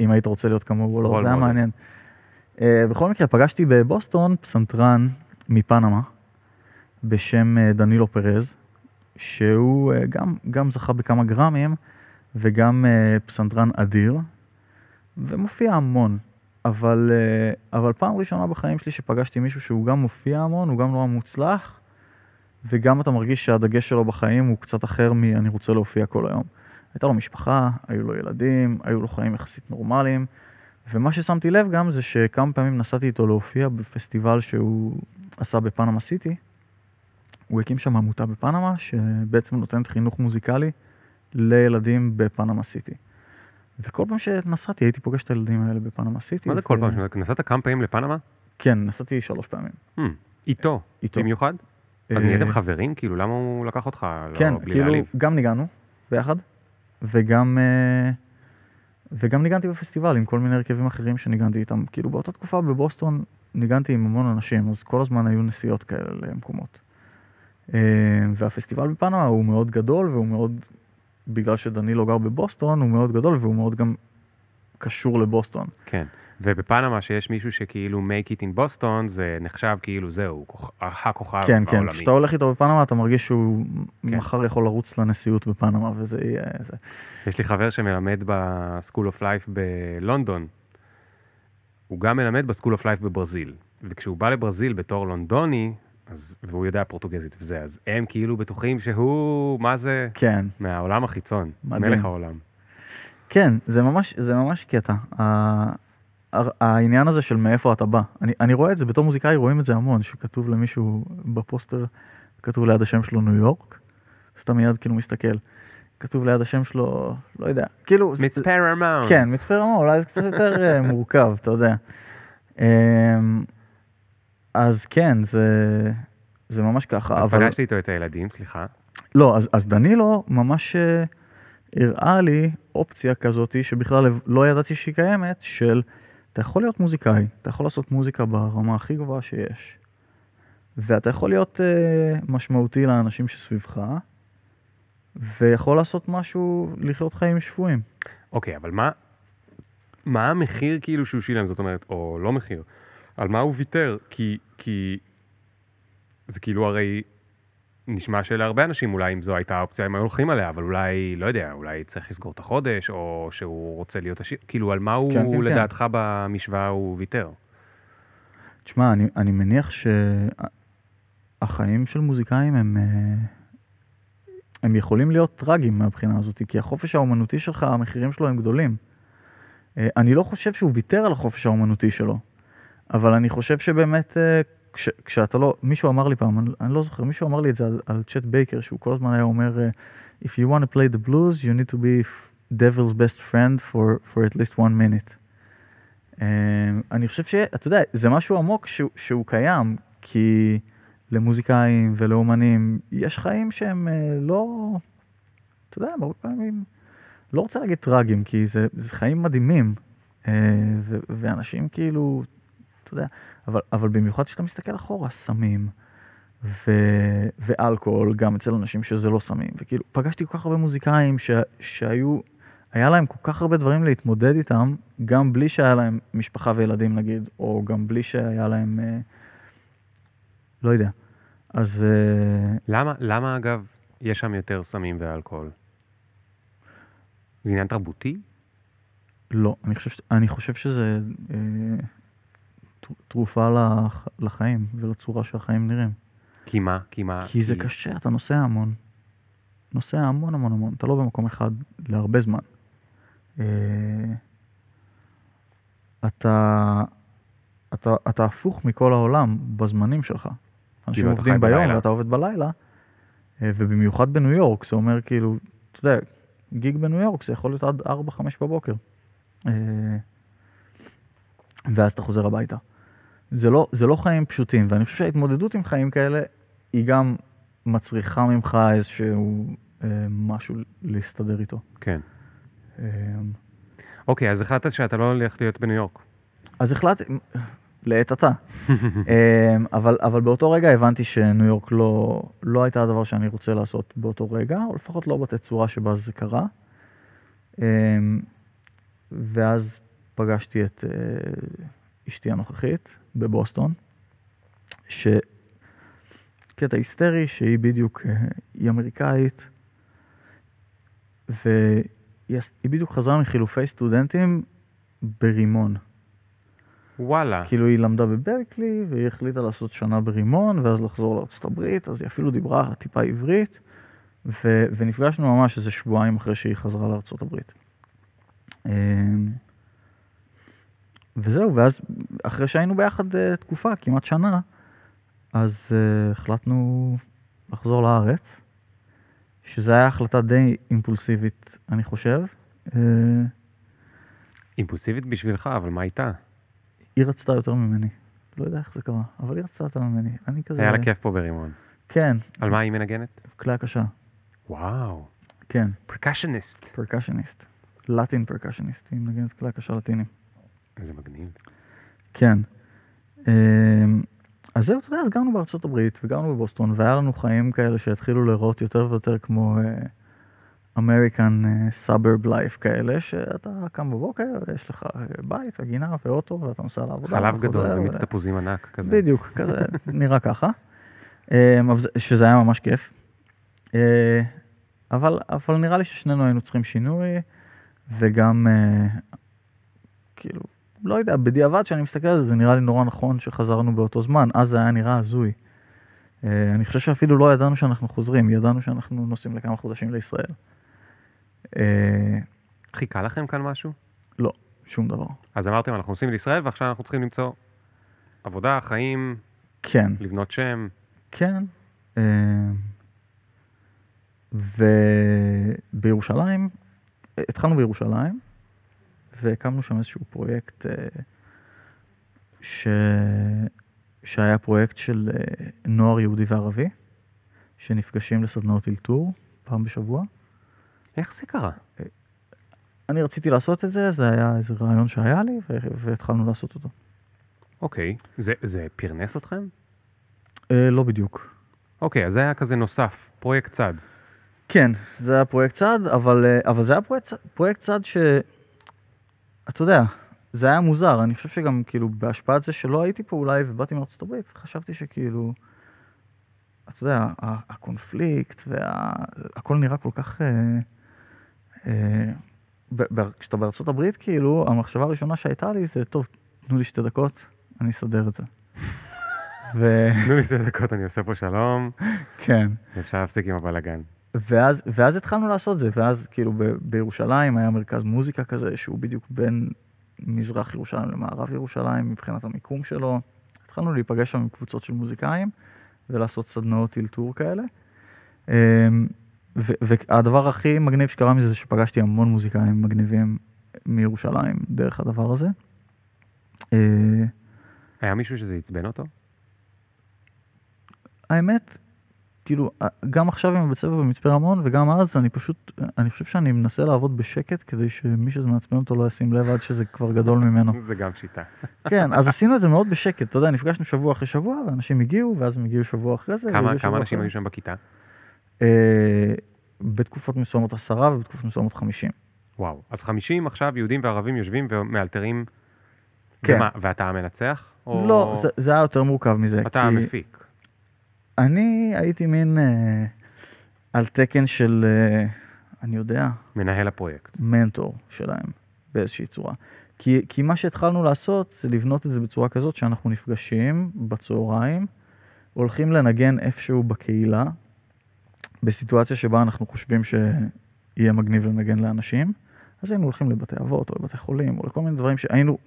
A: אם היית רוצה להיות כמוהו או לא, זה היה. מעניין. Uh, בכל מקרה, פגשתי בבוסטון פסנתרן מפנמה בשם uh, דנילו פרז, שהוא uh, גם, גם זכה בכמה גרמים וגם פסנתרן אדיר, ומופיע המון. אבל, אבל פעם ראשונה בחיים שלי שפגשתי מישהו שהוא גם מופיע המון, הוא גם נורא מוצלח, וגם אתה מרגיש שהדגש שלו בחיים הוא קצת אחר מ"אני רוצה להופיע כל היום". הייתה לו משפחה, היו לו ילדים, היו לו חיים יחסית נורמליים, ומה ששמתי לב גם זה שכמה פעמים נסעתי איתו להופיע בפסטיבל שהוא עשה בפנמה סיטי. הוא הקים שם עמותה בפנמה שבעצם נותנת חינוך מוזיקלי לילדים בפנמה סיטי. וכל פעם שנסעתי הייתי פוגש את הילדים האלה בפנמה סיטי.
B: מה זה כל פעם? נסעת כמה פעמים לפנמה?
A: כן, נסעתי שלוש פעמים.
B: Hmm, איתו.
A: איתו.
B: במיוחד? אז
A: אה,
B: נהייתם חברים? כאילו, למה הוא לקח אותך?
A: כן,
B: לא, בלי
A: כאילו. גם ניגענו ביחד, וגם, אה, וגם ניגנתי בפסטיבל עם כל מיני הרכבים אחרים שניגנתי איתם. כאילו, באותה תקופה בבוסטון ניגנתי עם המון אנשים, אז כל הזמן היו נסיעות כאלה למקומות. אה, והפסטיבל בפנמה הוא מאוד גדול, והוא מאוד, בגלל שדנילו גר בבוסטון, הוא מאוד גדול, והוא מאוד גם קשור לבוסטון.
B: כן. ובפנמה שיש מישהו שכאילו make it in בוסטון, זה נחשב כאילו זהו, כוכ- הכוכב
A: כן, כן,
B: העולמי.
A: כשאתה הולך איתו בפנמה אתה מרגיש שהוא
B: כן.
A: מחר יכול לרוץ לנשיאות בפנמה, וזה יהיה... זה.
B: יש לי חבר שמלמד ב School of Life בלונדון. הוא גם מלמד ב School of Life בברזיל. וכשהוא בא לברזיל בתור לונדוני, אז, והוא יודע פורטוגזית וזה, אז הם כאילו בטוחים שהוא, מה זה?
A: כן.
B: מהעולם החיצון,
A: מדהים.
B: מלך העולם.
A: כן, זה ממש, זה ממש קטע. העניין הזה של מאיפה אתה בא. אני, אני רואה את זה, בתור מוזיקאי רואים את זה המון, שכתוב למישהו בפוסטר, כתוב ליד השם שלו ניו יורק, אז אתה מיד כאילו מסתכל. כתוב ליד השם שלו, לא יודע, כאילו...
B: מצפה רמון.
A: כן, מצפה רמון, אולי זה קצת יותר אה, מורכב, אתה יודע. אמ, אז כן, זה, זה ממש ככה,
B: אז
A: אבל...
B: פגשתי איתו את הילדים, סליחה.
A: לא, אז, אז דנילו ממש אה, הראה לי אופציה כזאת שבכלל לא ידעתי שהיא קיימת, של אתה יכול להיות מוזיקאי, אתה יכול לעשות מוזיקה ברמה הכי גבוהה שיש, ואתה יכול להיות אה, משמעותי לאנשים שסביבך, ויכול לעשות משהו, לחיות חיים שפויים.
B: אוקיי, אבל מה, מה המחיר כאילו שהוא שילם, זאת אומרת, או לא מחיר, על מה הוא ויתר? כי, כי זה כאילו הרי נשמע שלהרבה אנשים אולי אם זו הייתה האופציה הם היו הולכים עליה, אבל אולי, לא יודע, אולי צריך לסגור את החודש, או שהוא רוצה להיות עשיר, כאילו על מה הוא
A: כן, כן, כן.
B: לדעתך במשוואה הוא ויתר?
A: תשמע, אני, אני מניח שהחיים של מוזיקאים הם, אה, הם יכולים להיות טרגיים מהבחינה הזאת, כי החופש האומנותי שלך, המחירים שלו הם גדולים. אה, אני לא חושב שהוא ויתר על החופש האומנותי שלו, אבל אני חושב שבאמת, אה, כש, כשאתה לא, מישהו אמר לי פעם, אני, אני לא זוכר, מישהו אמר לי את זה על, על צ'ט בייקר, שהוא כל הזמן היה אומר, אה, If you want to play the blues, you need to be devil's best friend for, for at least one minute. אה, אני חושב שאתה יודע, זה משהו עמוק שהוא, שהוא קיים, כי למוזיקאים ולאומנים יש חיים שהם אה, לא, אתה יודע, הרבה פעמים לא רוצה להגיד טרגיים, כי זה, זה חיים מדהימים, אה, ו, ואנשים כאילו, אתה יודע, אבל, אבל במיוחד כשאתה מסתכל אחורה, סמים ו, ואלכוהול, גם אצל אנשים שזה לא סמים, וכאילו, פגשתי כל כך הרבה מוזיקאים ש, שהיו, היה להם כל כך הרבה דברים להתמודד איתם, גם בלי שהיה להם משפחה וילדים נגיד, או גם בלי שהיה להם, אה, לא יודע. אז... אה,
B: למה, למה אגב יש שם יותר סמים ואלכוהול? זה עניין תרבותי?
A: לא, אני חושב, אני חושב שזה אה, תרופה לח, לחיים ולצורה שהחיים נראים.
B: כי מה? כי מה?
A: כי זה קשה, אתה נוסע המון. נוסע המון המון המון, אתה לא במקום אחד להרבה זמן. אה, אתה, אתה, אתה הפוך מכל העולם בזמנים שלך. אנשים
B: כאילו, אתה
A: עובדים ביום
B: בלילה.
A: ואתה עובד בלילה, אה, ובמיוחד בניו יורק, זה אומר כאילו, אתה יודע, גיג בניו יורק זה יכול להיות עד 4-5 בבוקר. אה, ואז אתה חוזר הביתה. זה לא, זה לא חיים פשוטים, ואני חושב שההתמודדות עם חיים כאלה היא גם מצריכה ממך איזשהו אה, משהו להסתדר איתו.
B: כן.
A: אה,
B: אוקיי, אז החלטת שאתה לא הולך להיות בניו יורק.
A: אז החלטתי, לעת עתה, אה, אבל, אבל באותו רגע הבנתי שניו יורק לא, לא הייתה הדבר שאני רוצה לעשות באותו רגע, או לפחות לא בתצורה שבה זה קרה. אה, ואז פגשתי את אה, אשתי הנוכחית בבוסטון, שקטע היסטרי שהיא בדיוק, אה, היא אמריקאית, והיא בדיוק חזרה מחילופי סטודנטים ברימון.
B: וואלה.
A: כאילו היא למדה בברקלי, והיא החליטה לעשות שנה ברימון, ואז לחזור הברית, אז היא אפילו דיברה טיפה עברית, ו- ונפגשנו ממש איזה שבועיים אחרי שהיא חזרה. אמ, וזהו, ואז אחרי שהיינו ביחד אה, תקופה, כמעט שנה, אז uh, החלטנו לחזור לארץ, שזו הייתה החלטה די אימפולסיבית, אני חושב. Uh,
B: אימפולסיבית בשבילך, אבל מה איתה?
A: היא רצתה יותר ממני. לא יודע איך זה קרה, אבל היא רצתה יותר ממני. אני כזה...
B: היה לה כיף פה ברימון.
A: כן,
B: על מה היא מנגנת?
A: כלי הקשה.
B: וואו.
A: כן,
B: פרקשניסט.
A: פרקשניסט. Latin percussionist, היא מנגנת כלי הקשה לטינים.
B: איזה מגניב.
A: כן. אמ, אז זהו, אתה יודע, אז גרנו בארצות הברית וגרנו בבוסטון, והיה לנו חיים כאלה שהתחילו להיראות יותר ויותר כמו American suburb life כאלה, שאתה קם בבוקר, יש לך אה, בית וגינה ואוטו, ואתה נוסע לעבודה.
B: חלב גדול ומיץ תפוזים ענק כזה.
A: בדיוק, כזה נראה ככה. אמ, שזה היה ממש כיף. אה, אבל, אבל נראה לי ששנינו היינו צריכים שינוי, וגם, אה, כאילו, לא יודע, בדיעבד כשאני מסתכל על זה, זה נראה לי נורא נכון שחזרנו באותו זמן, אז זה היה נראה הזוי. אה, אני חושב שאפילו לא ידענו שאנחנו חוזרים, ידענו שאנחנו נוסעים לכמה חודשים לישראל. אה,
B: חיכה לכם כאן משהו?
A: לא, שום דבר.
B: אז אמרתם, אנחנו נוסעים לישראל, ועכשיו אנחנו צריכים למצוא עבודה, חיים,
A: כן.
B: לבנות שם.
A: כן. אה, ובירושלים, התחלנו בירושלים, והקמנו שם איזשהו פרויקט אה, ש... שהיה פרויקט של אה, נוער יהודי וערבי, שנפגשים לסדנאות אלתור פעם בשבוע.
B: איך זה קרה?
A: אני רציתי לעשות את זה, זה היה איזה רעיון שהיה לי, והתחלנו לעשות אותו.
B: אוקיי. זה, זה פרנס אתכם?
A: אה, לא בדיוק.
B: אוקיי, אז זה היה כזה נוסף, פרויקט צד.
A: כן, זה היה פרויקט צד, אבל, אה, אבל זה היה פרויקט, פרויקט צד ש... אתה יודע, זה היה מוזר, אני חושב שגם כאילו בהשפעת זה שלא הייתי פה אולי ובאתי מארצות הברית, חשבתי שכאילו, אתה יודע, הקונפליקט והכל נראה כל כך... אה, אה, ב- כשאתה בארצות הברית, כאילו, המחשבה הראשונה שהייתה לי זה, טוב, תנו לי שתי דקות, אני אסדר את זה. ו...
B: תנו לי שתי דקות, אני עושה פה שלום,
A: כן.
B: ואפשר להפסיק עם הבלאגן.
A: ואז, ואז התחלנו לעשות זה, ואז כאילו ב, בירושלים היה מרכז מוזיקה כזה, שהוא בדיוק בין מזרח ירושלים למערב ירושלים מבחינת המיקום שלו. התחלנו להיפגש שם עם קבוצות של מוזיקאים ולעשות סדנאות אלתור כאלה. אמ, והדבר הכי מגניב שקרה מזה זה שפגשתי המון מוזיקאים מגניבים מירושלים דרך הדבר הזה. אה,
B: היה מישהו שזה עצבן אותו?
A: האמת, כאילו, גם עכשיו עם הבית ספר במצפה רמון וגם אז, אני פשוט, אני חושב שאני מנסה לעבוד בשקט כדי שמי שזה מעצבן אותו לא ישים לב עד שזה כבר גדול ממנו.
B: זה גם שיטה.
A: כן, אז עשינו את זה מאוד בשקט, אתה יודע, נפגשנו שבוע אחרי שבוע, ואנשים הגיעו, ואז הם הגיעו שבוע אחרי זה.
B: כמה, כמה אנשים היו שם בכיתה?
A: אה, בתקופות מסוימות עשרה ובתקופות מסוימות חמישים.
B: וואו. אז 50 עכשיו יהודים וערבים יושבים ומאלתרים.
A: כן.
B: ומה, ואתה המנצח? או...
A: לא, זה, זה היה יותר מורכב מזה.
B: אתה
A: כי
B: המפיק.
A: אני הייתי מין אה, על תקן של, אה, אני יודע,
B: מנהל הפרויקט.
A: מנטור שלהם באיזושהי צורה. כי, כי מה שהתחלנו לעשות זה לבנות את זה בצורה כזאת שאנחנו נפגשים בצהריים, הולכים לנגן איפשהו בקהילה, בסיטואציה שבה אנחנו חושבים שיהיה מגניב לנגן לאנשים, אז היינו הולכים לבתי אבות או לבתי חולים או לכל מיני דברים שהיינו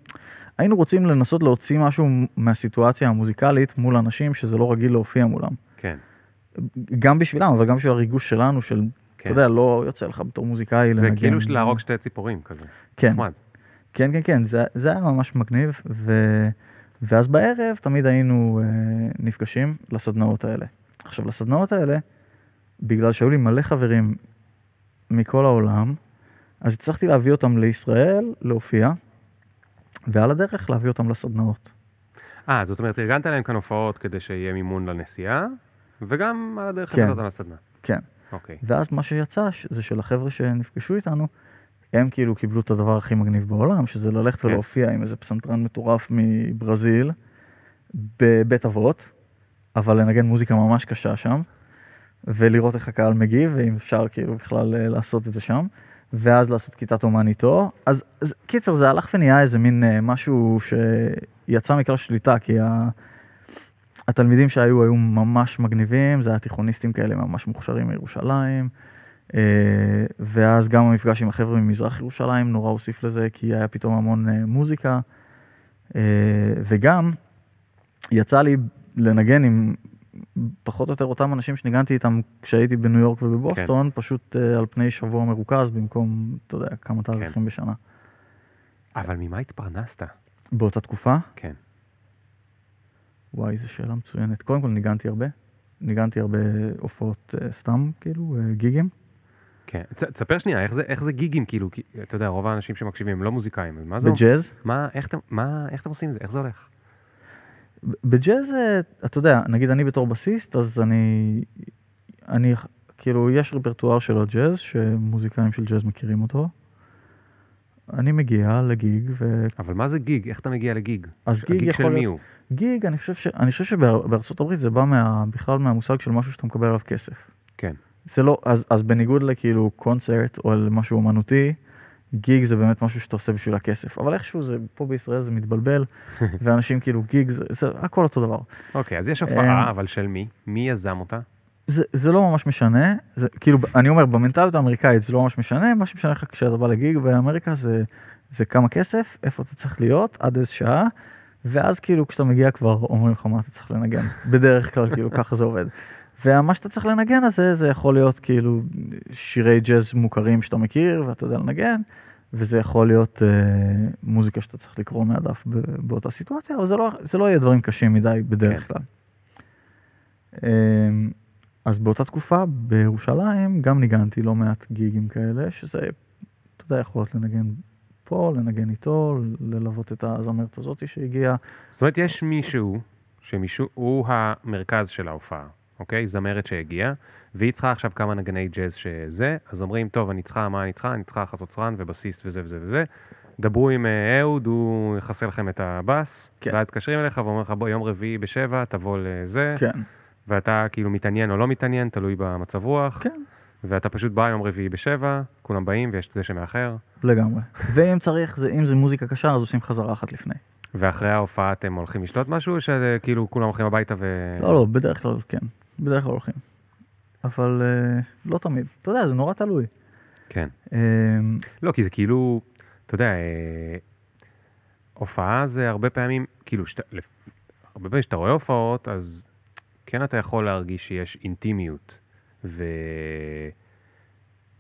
A: היינו רוצים לנסות להוציא משהו מהסיטואציה המוזיקלית מול אנשים שזה לא רגיל להופיע מולם.
B: כן.
A: גם בשבילם, אבל גם בשביל הריגוש שלנו, של,
B: כן.
A: אתה יודע, לא יוצא לך בתור מוזיקאי
B: זה
A: לנגן.
B: כאילו להרוג שתי ציפורים כזה.
A: כן,
B: נחמד.
A: כן, כן, כן, זה, זה היה ממש מגניב, ו, ואז בערב תמיד היינו אה, נפגשים לסדנאות האלה. עכשיו, לסדנאות האלה, בגלל שהיו לי מלא חברים מכל העולם, אז הצלחתי להביא אותם לישראל להופיע, ועל הדרך להביא אותם לסדנאות.
B: אה, זאת אומרת, ארגנת להם כאן הופעות כדי שיהיה מימון לנסיעה, וגם על הדרך
A: כן.
B: הבאת אותם לסדנה.
A: כן.
B: אוקיי.
A: ואז מה שיצא זה שלחבר'ה שנפגשו איתנו, הם כאילו קיבלו את הדבר הכי מגניב בעולם, שזה ללכת
B: כן.
A: ולהופיע עם איזה פסנתרן מטורף מברזיל, בבית אבות, אבל לנגן מוזיקה ממש קשה שם, ולראות איך הקהל מגיב, ואם אפשר כאילו בכלל אה, לעשות את זה שם, ואז לעשות כיתת אומן איתו. אז, אז קיצר, זה הלך ונהיה איזה מין אה, משהו שיצא מכלל שליטה, כי ה... התלמידים שהיו היו ממש מגניבים, זה היה תיכוניסטים כאלה ממש מוכשרים מירושלים. אה, ואז גם המפגש עם החבר'ה ממזרח ירושלים נורא הוסיף לזה, כי היה פתאום המון אה, מוזיקה. אה, וגם יצא לי לנגן עם פחות או יותר אותם אנשים שניגנתי איתם כשהייתי בניו יורק ובבוסטון, כן. פשוט אה, על פני שבוע מרוכז במקום, אתה יודע, כמה תאריכים כן. בשנה.
B: אבל ממה התפרנסת?
A: באותה תקופה,
B: כן.
A: וואי, זו שאלה מצוינת. קודם כל ניגנתי הרבה. ניגנתי הרבה הופעות אה, סתם, כאילו, אה, גיגים.
B: כן. תספר שנייה, איך זה, איך זה גיגים, כאילו, כי, אתה יודע, רוב האנשים שמקשיבים הם לא מוזיקאים, מה זה?
A: בג'אז.
B: מה, איך מה, איך אתם עושים את זה? איך זה הולך?
A: בג'אז, אה, אתה יודע, נגיד אני בתור בסיסט, אז אני, אני, כאילו, יש רפרטואר של הג'אז, שמוזיקאים של ג'אז מכירים אותו. אני מגיע לגיג, ואז
B: אבל מה זה גיג? איך אתה מגיע לגיג?
A: גיג
B: הגיג
A: יכול
B: של מי
A: להיות,
B: הוא?
A: גיג, אני חושב, ש, אני חושב שבארצות הברית זה בא מה, בכלל מהמושג של משהו שאתה מקבל עליו כסף.
B: כן.
A: זה לא, אז, אז בניגוד לכאילו קונצרט או על משהו אומנותי, גיג זה באמת משהו שאתה עושה בשביל הכסף. אבל איכשהו זה, פה בישראל זה מתבלבל, ואנשים כאילו גיג, זה, זה הכל אותו דבר.
B: אוקיי, אז יש
A: אמ,
B: הופעה, אבל של מי? מי יזם אותה?
A: זה, זה לא ממש משנה, זה כאילו, אני אומר, במנטליות האמריקאית זה לא ממש משנה, מה שמשנה לך כשאתה בא לגיג באמריקה זה, זה כמה כסף, איפה אתה צריך להיות, עד איזה שעה, ואז כאילו כשאתה מגיע כבר אומרים לך מה אתה צריך לנגן, בדרך כלל כאילו ככה זה עובד. ומה שאתה צריך לנגן הזה, זה יכול להיות כאילו שירי ג'אז מוכרים שאתה מכיר ואתה יודע לנגן, וזה יכול להיות אה, מוזיקה שאתה צריך לקרוא מהדף באותה סיטואציה, אבל זה לא, זה לא יהיה דברים קשים מדי בדרך
B: כן.
A: כלל. אה, אז באותה תקופה בירושלים גם ניגנתי לא מעט גיגים כאלה, שזה, אתה יודע, יכול להיות לנגן פה, לנגן איתו, ללוות את הזמרת הזאתי שהגיעה.
B: זאת אומרת, יש מישהו, שמישהו, הוא המרכז של ההופעה, אוקיי? זמרת שהגיעה, והיא צריכה עכשיו כמה נגני ג'אז שזה, אז אומרים, טוב, אני צריכה, מה אני צריכה? אני צריכה חצוצרן ובסיסט וזה וזה וזה. דברו עם אה, אהוד, הוא יכסה לכם את הבאס,
A: כן.
B: ואז מתקשרים אליך ואומרים לך, בוא, יום רביעי בשבע, תבוא לזה,
A: כן,
B: ואתה כאילו מתעניין או לא מתעניין, תלוי במצב רוח,
A: כן,
B: ואתה פשוט בא יום רביעי בשבע, כולם באים ויש את זה שמאחר,
A: לגמרי. ואם צריך, זה, אם זה מוזיקה קשה, אז עושים חזרה אחת לפני.
B: ואחרי ההופעה אתם הולכים לשתות משהו, או שכאילו כולם הולכים הביתה ו...
A: לא, לא, בדרך כלל כן, בדרך כלל הולכים. אבל אה, לא תמיד. אתה יודע, זה נורא תלוי.
B: כן.
A: אה,
B: לא, כי זה כאילו, אתה יודע, אה, הופעה זה הרבה פעמים, כאילו, שת, הרבה פעמים כשאתה רואה הופעות, אז כן אתה יכול להרגיש שיש אינטימיות.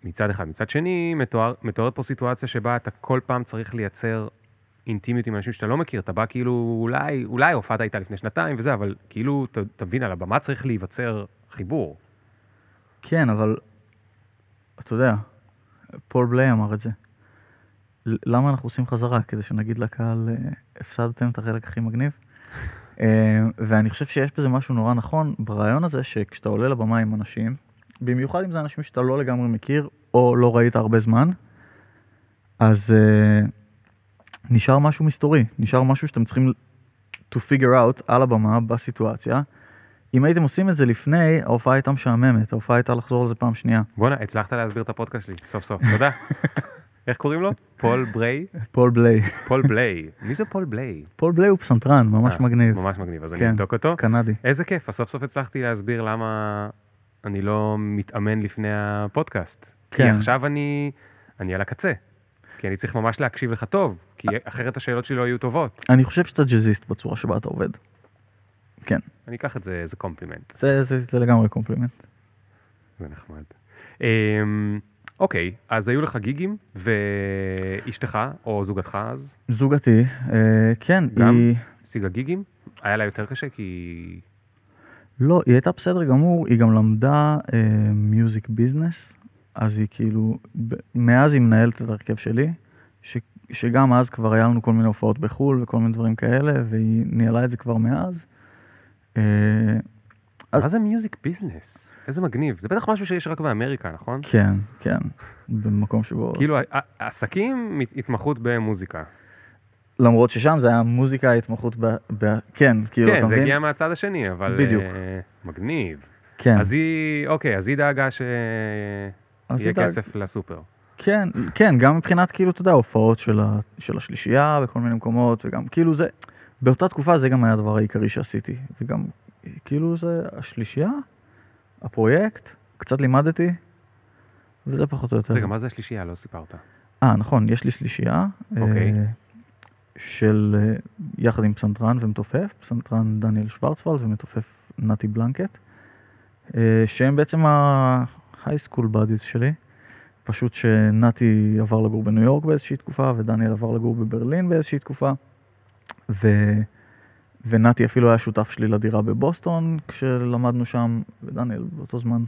B: ומצד אחד. מצד שני, מתואר, מתוארת פה סיטואציה שבה אתה כל פעם צריך לייצר אינטימיות עם אנשים שאתה לא מכיר. אתה בא כאילו, אולי, אולי הופעת הייתה לפני שנתיים וזה, אבל כאילו, ת, תבין, על הבמה צריך להיווצר חיבור.
A: כן, אבל אתה יודע, פול בליי אמר את זה. למה אנחנו עושים חזרה? כדי שנגיד לקהל, אה, הפסדתם את החלק הכי מגניב? אה, ואני חושב שיש בזה משהו נורא נכון ברעיון הזה שכשאתה עולה לבמה עם אנשים, במיוחד אם זה אנשים שאתה לא לגמרי מכיר או לא ראית הרבה זמן, אז אה, נשאר משהו מסתורי, נשאר משהו שאתם צריכים to figure out על הבמה בסיטואציה. אם הייתם עושים את זה לפני, ההופעה הייתה משעממת, ההופעה הייתה לחזור על זה פעם שנייה.
B: בואנה, הצלחת להסביר את הפודקאסט שלי, סוף סוף, תודה. איך קוראים לו? פול בריי?
A: פול בליי.
B: פול בליי. מי זה פול בליי?
A: פול בליי הוא פסנתרן, ממש
B: אה,
A: מגניב.
B: ממש מגניב, אז אני
A: כן.
B: אבדוק אותו.
A: קנדי.
B: איזה כיף, סוף סוף הצלחתי להסביר למה אני לא מתאמן לפני הפודקאסט. כי
A: כן.
B: עכשיו אני על הקצה. כי אני צריך ממש להקשיב לך טוב, כי אחרת השאלות שלי לא יהיו טובות.
A: אני חושב שאתה ג'אזיסט בצורה שבה אתה עובד. כן,
B: אני אקח את זה איזה קומפלימנט,
A: זה, זה, זה לגמרי קומפלימנט.
B: זה נחמד. אמ, אוקיי, אז היו לך גיגים, ואשתך, או זוגתך אז,
A: זוגתי, אה, כן,
B: גם?
A: היא...
B: השיגה גיגים? היה לה יותר קשה כי...
A: לא, היא הייתה בסדר גמור, היא גם למדה מיוזיק ביזנס, אז היא כאילו, מאז היא מנהלת את ההרכב שלי, ש, שגם אז כבר היה לנו כל מיני הופעות בחו"ל וכל מיני דברים כאלה, והיא ניהלה את זה כבר מאז. אה,
B: מה זה מיוזיק ביזנס? איזה מגניב. זה בטח משהו שיש רק באמריקה, נכון?
A: כן, כן, במקום שבו...
B: כאילו, עסקים, התמחות במוזיקה.
A: למרות ששם זה היה מוזיקה, התמחות ב... ב כן, כאילו,
B: כן,
A: אתה
B: זה
A: מבין?
B: הגיע מהצד השני, אבל...
A: בדיוק.
B: אה, מגניב.
A: כן,
B: אז היא, אוקיי, אז היא דאגה שיהיה
A: היא דאג-
B: כסף לסופר.
A: כן, כן, גם מבחינת כאילו, אתה יודע, הופעות של, ה, של השלישייה בכל מיני מקומות, וגם כאילו זה, באותה תקופה זה גם היה הדבר העיקרי שעשיתי, וגם כאילו זה השלישייה, הפרויקט, קצת לימדתי, וזה פחות או יותר.
B: רגע, מה זה השלישייה? לא סיפרת.
A: אה, נכון, יש לי שלישייה.
B: אוקיי.
A: אה, של, אה, יחד עם פסנתרן ומתופף, פסנתרן דניאל שוורצוולד ומתופף נתי בלנקט, אה, שהם בעצם ההייסקול בדיז שלי. פשוט שנתי עבר לגור בניו יורק באיזושהי תקופה, ודניאל עבר לגור בברלין באיזושהי תקופה, ו... ונתי אפילו היה שותף שלי לדירה בבוסטון כשלמדנו שם, ודניאל באותו זמן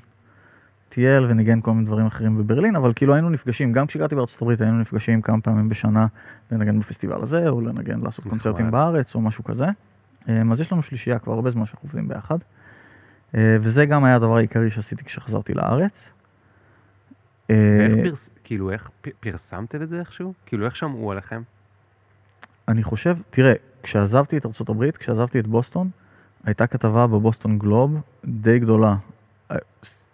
A: טייל וניגן כל מיני דברים אחרים בברלין, אבל כאילו היינו נפגשים, גם כשגרתי בארצות הברית היינו נפגשים כמה פעמים בשנה לנגן בפסטיבל הזה, או לנגן, לעשות. קונצרטים בארץ, או משהו כזה. אה, אז יש לנו שלישייה כבר הרבה זמן שאנחנו עובדים ביחד. אה, וזה גם היה הדבר העיקרי שעשיתי כשחזרתי לארץ. אה,
B: ואיך פרס... כאילו, איך פרסמתם את זה איכשהו? כאילו, איך שמעו עליכם?
A: אני חושב, תראה, כשעזבתי את הברית, כשעזבתי את בוסטון, הייתה כתבה בבוסטון גלוב די גדולה אה,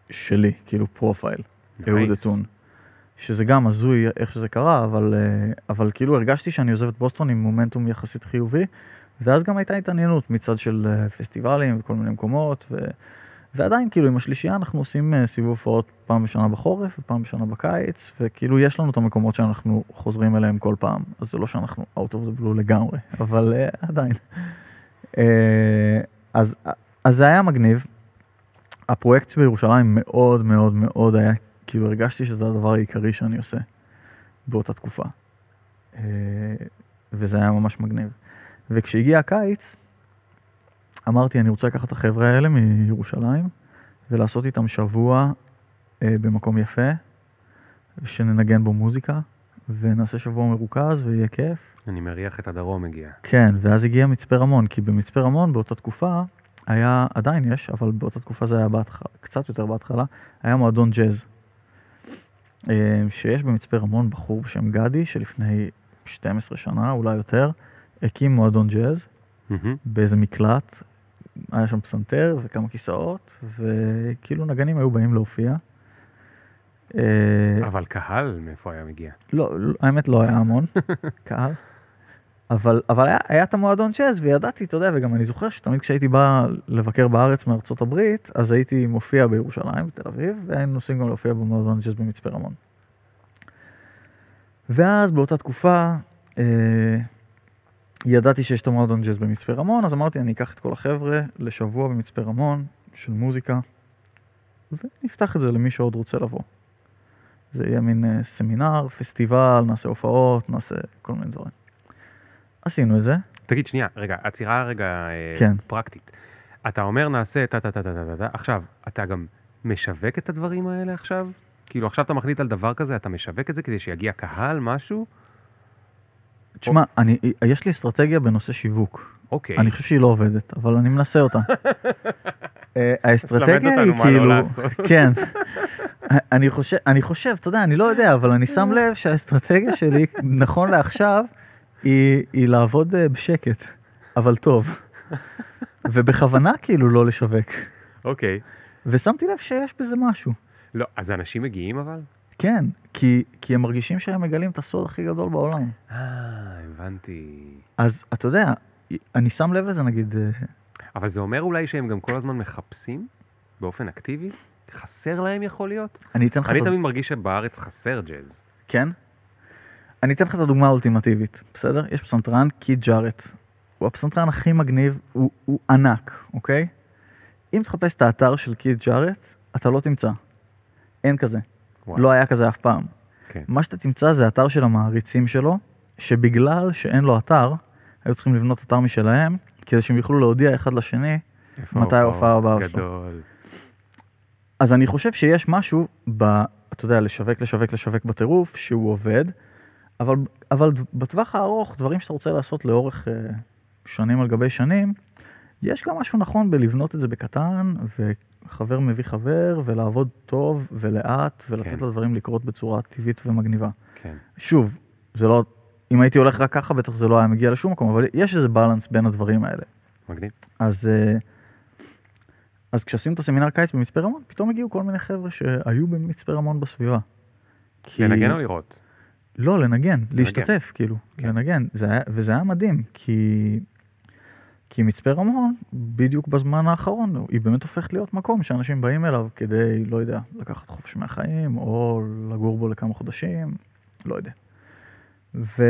A: שלי, כאילו profile, אהוד. אתון. שזה גם הזוי איך שזה קרה, אבל, אבל כאילו הרגשתי שאני עוזב את בוסטון עם מומנטום יחסית חיובי, ואז גם הייתה התעניינות מצד של אה, פסטיבלים וכל מיני מקומות, ו... ועדיין כאילו עם השלישייה אנחנו עושים אה, סיבוב הופעות פעם בשנה בחורף ופעם בשנה בקיץ, וכאילו יש לנו את המקומות שאנחנו חוזרים אליהם כל פעם, אז זה לא שאנחנו out of the blue לגמרי, אבל אה, עדיין. אה, אז, אז זה היה מגניב. הפרויקט בירושלים מאוד מאוד מאוד היה, כאילו הרגשתי שזה הדבר העיקרי שאני עושה באותה תקופה. אה, וזה היה ממש מגניב. וכשהגיע הקיץ, אמרתי, אני רוצה לקחת את החבר'ה האלה מירושלים ולעשות איתם שבוע אה, במקום יפה, שננגן בו מוזיקה, ונעשה שבוע מרוכז ויהיה כיף.
B: אני מריח את הדרום מגיע.
A: כן, ואז הגיע מצפה רמון, כי במצפה רמון באותה תקופה היה, עדיין יש, אבל באותה תקופה זה היה בהתחלה, קצת יותר בהתחלה, היה מועדון ג'אז. אה, שיש במצפה רמון בחור בשם גדי, שלפני 12 שנה, אולי יותר, הקים מועדון ג'אז. באיזה מקלט, היה שם פסנתר וכמה כיסאות, וכאילו נגנים היו באים להופיע. אה,
B: אבל קהל, מאיפה היה מגיע?
A: לא, האמת לא היה המון קהל. אבל, אבל היה, היה את המועדון צ'אז וידעתי, אתה יודע, וגם אני זוכר שתמיד כשהייתי בא לבקר בארץ מארצות הברית, אז הייתי מופיע בירושלים, בתל אביב, והיינו נוסעים גם להופיע במועדון צ'אז במצפה רמון. ואז באותה תקופה, אה, ידעתי שיש את המועדון ג'אז במצפה רמון, אז אמרתי, אני אקח את כל החבר'ה לשבוע במצפה רמון של מוזיקה, ונפתח את זה למי שעוד רוצה לבוא. זה יהיה מין אה, סמינר, פסטיבל, נעשה הופעות, נעשה כל מיני דברים. עשינו את זה,
B: תגיד, שנייה, רגע, עצירה רגע אה,
A: כן.
B: פרקטית. אתה אומר נעשה טה טה טה טה טה טה, עכשיו, אתה גם משווק את הדברים האלה עכשיו? כאילו, עכשיו אתה מחליט על דבר כזה, אתה משווק את זה כדי שיגיע קהל, משהו?
A: תשמע, אני, יש לי אסטרטגיה בנושא שיווק.
B: אוקיי.
A: אני חושב שהיא לא עובדת, אבל אני מנסה אותה. אה, האסטרטגיה היא
B: לא
A: כאילו,
B: לעשות.
A: כן. אני חושב, אני חושב, אתה יודע, אני לא יודע, אבל אני שם לב שהאסטרטגיה שלי, נכון לעכשיו, היא, היא לעבוד אה, בשקט, אבל טוב. ובכוונה כאילו לא לשווק.
B: אוקיי.
A: ושמתי לב שיש בזה משהו.
B: לא, אז אנשים מגיעים אבל?
A: כן, כי, כי הם מרגישים שהם מגלים את הסוד הכי גדול בעולם.
B: אה, הבנתי.
A: אז אתה יודע, אני שם לב לזה נגיד, אה,
B: אבל זה אומר אולי שהם גם כל הזמן מחפשים באופן אקטיבי? חסר להם יכול להיות?
A: אני אתן לך...
B: אני תמיד מרגיש שבארץ חסר ג'אז.
A: כן? אני אתן לך את הדוגמה האולטימטיבית, בסדר? יש פסנתרן, קיד ג'ארט. הוא הפסנתרן הכי מגניב, הוא, הוא ענק, אוקיי? אם תחפש את האתר של קיד ג'ארט, אתה לא תמצא. אין כזה.
B: וואי.
A: לא היה כזה אף פעם.
B: כן.
A: מה שאתה תמצא זה אתר של המעריצים שלו, שבגלל שאין לו אתר, היו צריכים לבנות אתר משלהם, כדי שהם יוכלו להודיע אחד לשני. מתי ההופעה הבאה שלו? אז אני חושב שיש משהו ב... אתה יודע, לשווק, לשווק, לשווק בטירוף, שהוא עובד, אבל, אבל בטווח הארוך, דברים שאתה רוצה לעשות לאורך אה, שנים על גבי שנים, יש גם משהו נכון בלבנות את זה בקטן, וחבר מביא חבר, ולעבוד טוב ולאט, ולתת
B: כן.
A: לדברים לקרות בצורה טבעית ומגניבה.
B: כן.
A: שוב, זה לא... אם הייתי הולך רק ככה, בטח זה לא היה מגיע לשום מקום, אבל יש איזה בלנס בין הדברים האלה.
B: מגניב.
A: אז, אה, אז כשעשינו את הסמינר קיץ במצפה רמון, פתאום הגיעו כל מיני חבר'ה שהיו במצפה רמון בסביבה. כי-
B: לנגן או לראות?
A: לא, לנגן, להשתתף, כאילו,
B: כן.
A: לנגן. זה היה, וזה היה מדהים, כי, כי מצפה רמון, בדיוק בזמן האחרון, היא באמת הופכת להיות מקום שאנשים באים אליו כדי, לא יודע, לקחת חופש מהחיים, או לגור בו לכמה חודשים, לא יודע. ו,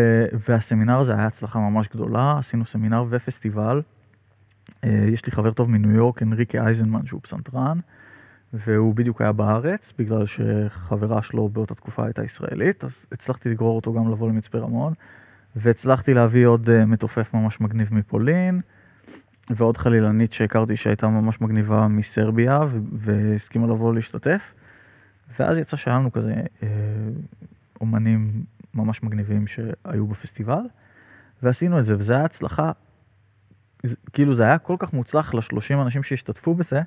A: והסמינר הזה היה הצלחה ממש גדולה, עשינו סמינר ופסטיבל. אה, יש לי חבר טוב מניו יורק, אנריקה אייזנמן, שהוא פסנתרן, והוא בדיוק היה בארץ, בגלל שחברה שלו באותה תקופה הייתה ישראלית, אז הצלחתי לגרור אותו גם לבוא למצפה רמון, והצלחתי להביא עוד אה, מתופף ממש מגניב מפולין, ועוד חלילנית שהכרתי שהייתה ממש מגניבה מסרביה, והסכימה לבוא להשתתף. ואז יצא שהיה לנו כזה אה, אומנים ממש מגניבים שהיו בפסטיבל, ועשינו את זה, וזה היה הצלחה, כאילו זה היה כל כך מוצלח לשלושים אנשים שהשתתפו בזה,